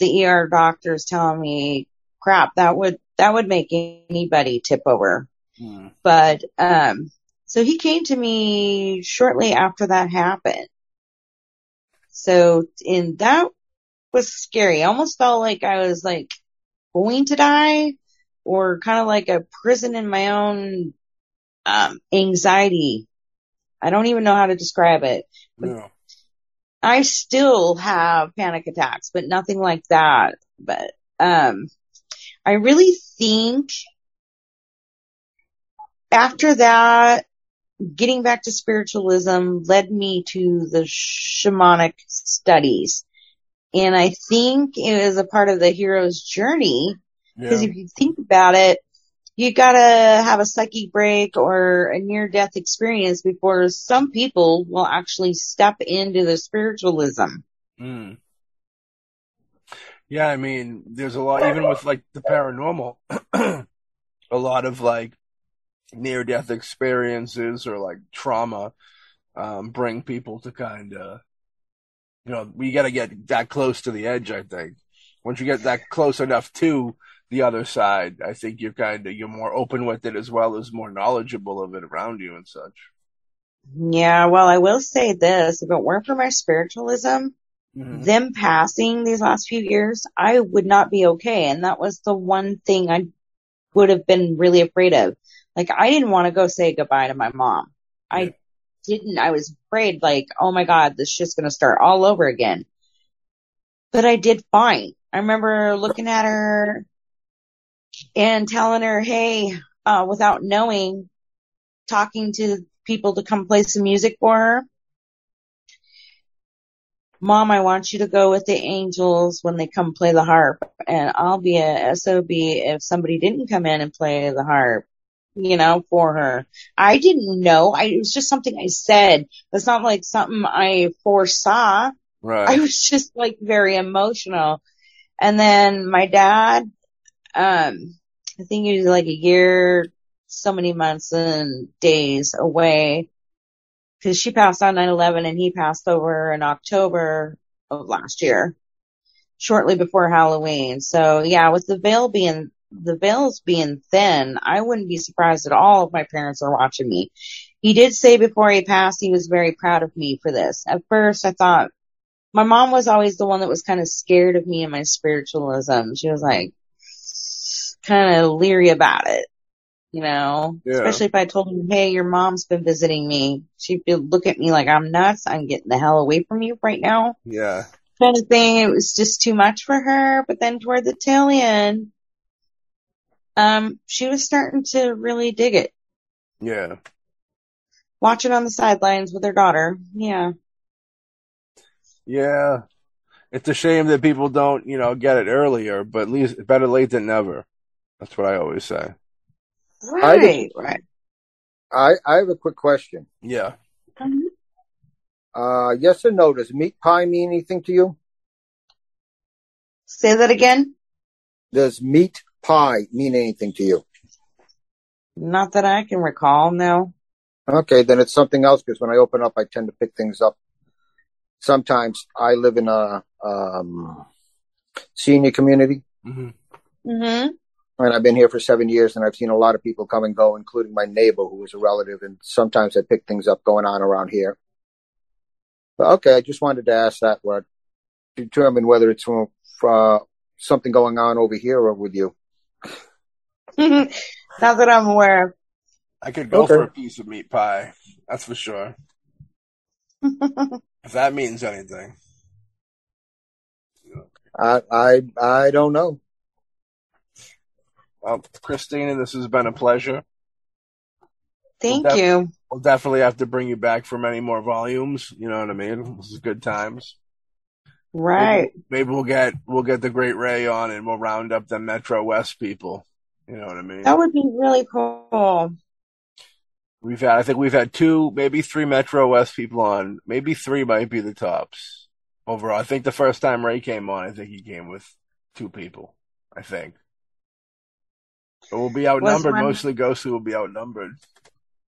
the ER doctors telling me, crap, that would, that would make anybody tip over. Mm. But, um, so he came to me shortly after that happened. So, and that was scary. I almost felt like I was like going to die or kind of like a prison in my own, um, anxiety. I don't even know how to describe it. Yeah. I still have panic attacks, but nothing like that. But, um, I really think after that, getting back to spiritualism led me to the shamanic studies. And I think it was a part of the hero's journey. Because Yeah. if you think about it, you gotta have a psychic break or a near death experience before some people will actually step into the spiritualism. Mm. Yeah, I mean, there's a lot, even with like the paranormal, a lot of like near death experiences or like trauma um, bring people to kind of, you know, we got to get that close to the edge, I think. Once you get that close enough to the other side, I think you're kind of, you're more open with it as well as more knowledgeable of it around you and such. Yeah, well, I will say this, if it weren't for my spiritualism, Mhm. them passing these last few years, I would not be okay. And that was the one thing I would have been really afraid of. Like, I didn't want to go say goodbye to my mom. Yeah. I didn't. I was afraid, like, oh my God, this shit's going to start all over again. But I did fine. I remember looking at her and telling her, hey, uh, without knowing, talking to people to come play some music for her. Mom, I want you to go with the angels when they come play the harp and I'll be a SOB if somebody didn't come in and play the harp, you know, for her. I didn't know. I, it was just something I said. It's not like something I foresaw. Right. I was just like very emotional. And then my dad, um, I think he was like a year, so many months and days away because she passed on 9-11 and he passed over in October of last year, shortly before Halloween. So yeah, with the veil being, the veils being thin, I wouldn't be surprised at all if my parents are watching me. He did say before he passed he was very proud of me for this. At first I thought, my mom was always the one that was kind of scared of me and my spiritualism. She was like, kind of leery about it, you know, Yeah. especially if I told her, Hey, your mom's been visiting me. She'd be, look at me like I'm nuts. I'm getting the hell away from you right now Yeah. kind of thing. It was just too much for her. But then toward the tail end, um, she was starting to really dig it. Yeah. Watching on the sidelines with her daughter. Yeah. Yeah. It's a shame that people don't, you know, get it earlier, but at least better late than never. That's what I always say. I Right, right. I, I have a quick question. Yeah. Mhm. Uh, yes or no? Does meat pie mean anything to you? Say that again. Does meat pie mean anything to you? Not that I can recall. No. Okay, then it's something else because when I open up, I tend to pick things up. Sometimes I live in a um, senior community, hmm hmm and I've been here for seven years, and I've seen a lot of people come and go, including my neighbor who is a relative, and sometimes I pick things up going on around here. But okay, I just wanted to ask that, what determine whether it's from, uh, something going on over here or with you. Not that I'm aware of. I could go Okay. for a piece of meat pie. That's for sure. If that means anything. I I I don't know. Well, Christina, this has been a pleasure. Thank Well, that- you. We'll definitely have to bring you back for many more volumes. You know what I mean? This is good times. Right. Maybe, maybe we'll get we'll get the Great Ray on and we'll round up the Metro West people. You know what I mean? That would be really cool. We've had I think we've had two, maybe three Metro West people on. Maybe three might be the tops overall. I think the first time Ray came on, I think he came with two people. I think. But we'll be outnumbered. one- Mostly Ghostly will be outnumbered.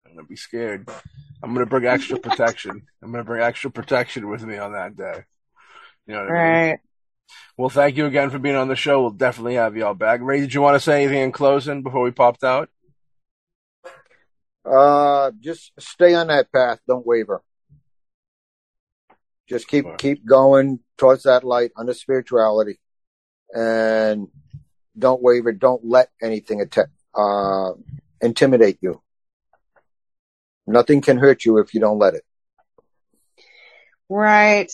I'm gonna be scared. I'm gonna bring extra protection. I'm gonna bring extra protection with me on that day. You know what I mean? Right. Well, thank you again for being on the show. We'll definitely have you all back. Ray, did you want to say anything in closing before we popped out? Uh, just stay on that path. Don't waver. Just keep Sure. keep going towards that light under spirituality, and don't waver. Don't let anything atta- uh, intimidate you. Nothing can hurt you if you don't let it. Right.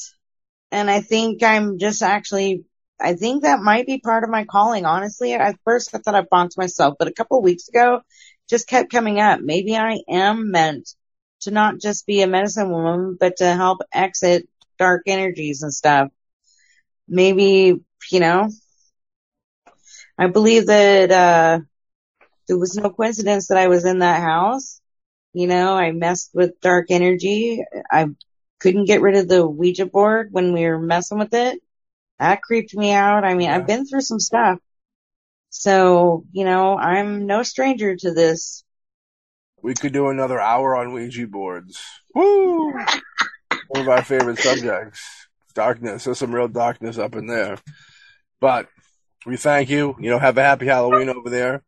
And I think I'm just actually, I think that might be part of my calling, honestly. At first I thought I bonked myself, but a couple of weeks ago, just kept coming up. Maybe I am meant to not just be a medicine woman, but to help exit dark energies and stuff. Maybe, you know, I believe that, uh, there was no coincidence that I was in that house. You know, I messed with dark energy. I couldn't get rid of the Ouija board when we were messing with it. That creeped me out. I mean, Yeah. I've been through some stuff. So, you know, I'm no stranger to this. We could do another hour on Ouija boards. Woo! One of our favorite subjects. Darkness. There's some real darkness up in there. But we thank you. You know, have a happy Halloween over there.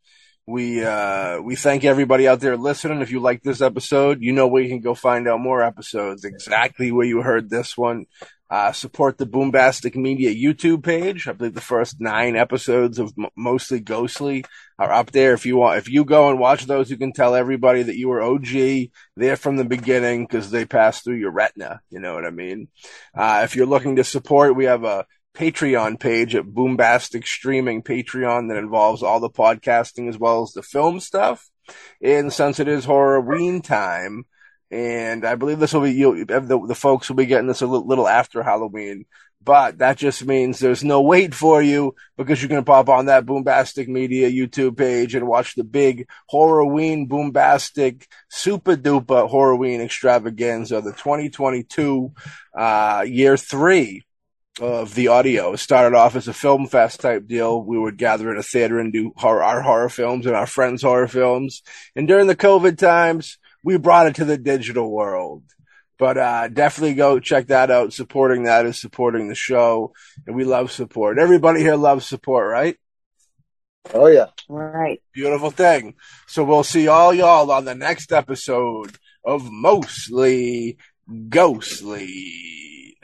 We uh we thank everybody out there listening. If you like this episode, you know where you can go find out more episodes. Exactly where you heard this one. Uh, support the Boombastic Media YouTube page. I believe the first nine episodes of m- mostly ghostly are up there. If you want, if you go and watch those, you can tell everybody that you were OG there from the beginning because they passed through your retina. You know what I mean? Uh, if you're looking to support, we have a Patreon page at Boombastic Streaming Patreon that involves all the podcasting as well as the film stuff. And since it is Halloween time, and I believe this will be you, the, the folks will be getting this a little, little after Halloween. But that just means there's no wait for you because you can pop on that Boombastic Media YouTube page and watch the big Horrorween Boombastic Super Duper Horrorween Extravaganza, the 2022 uh, year three of the audio. It started off as a film fest type deal. We would gather in a theater and do horror, our horror films and our friends' horror films. And during the COVID times, we brought it to the digital world. But uh, definitely go check that out. Supporting that is supporting the show, and we love support. Everybody here loves support, right? Oh yeah. Right. Beautiful thing. So we'll see all y'all on the next episode of Mostly Ghostly.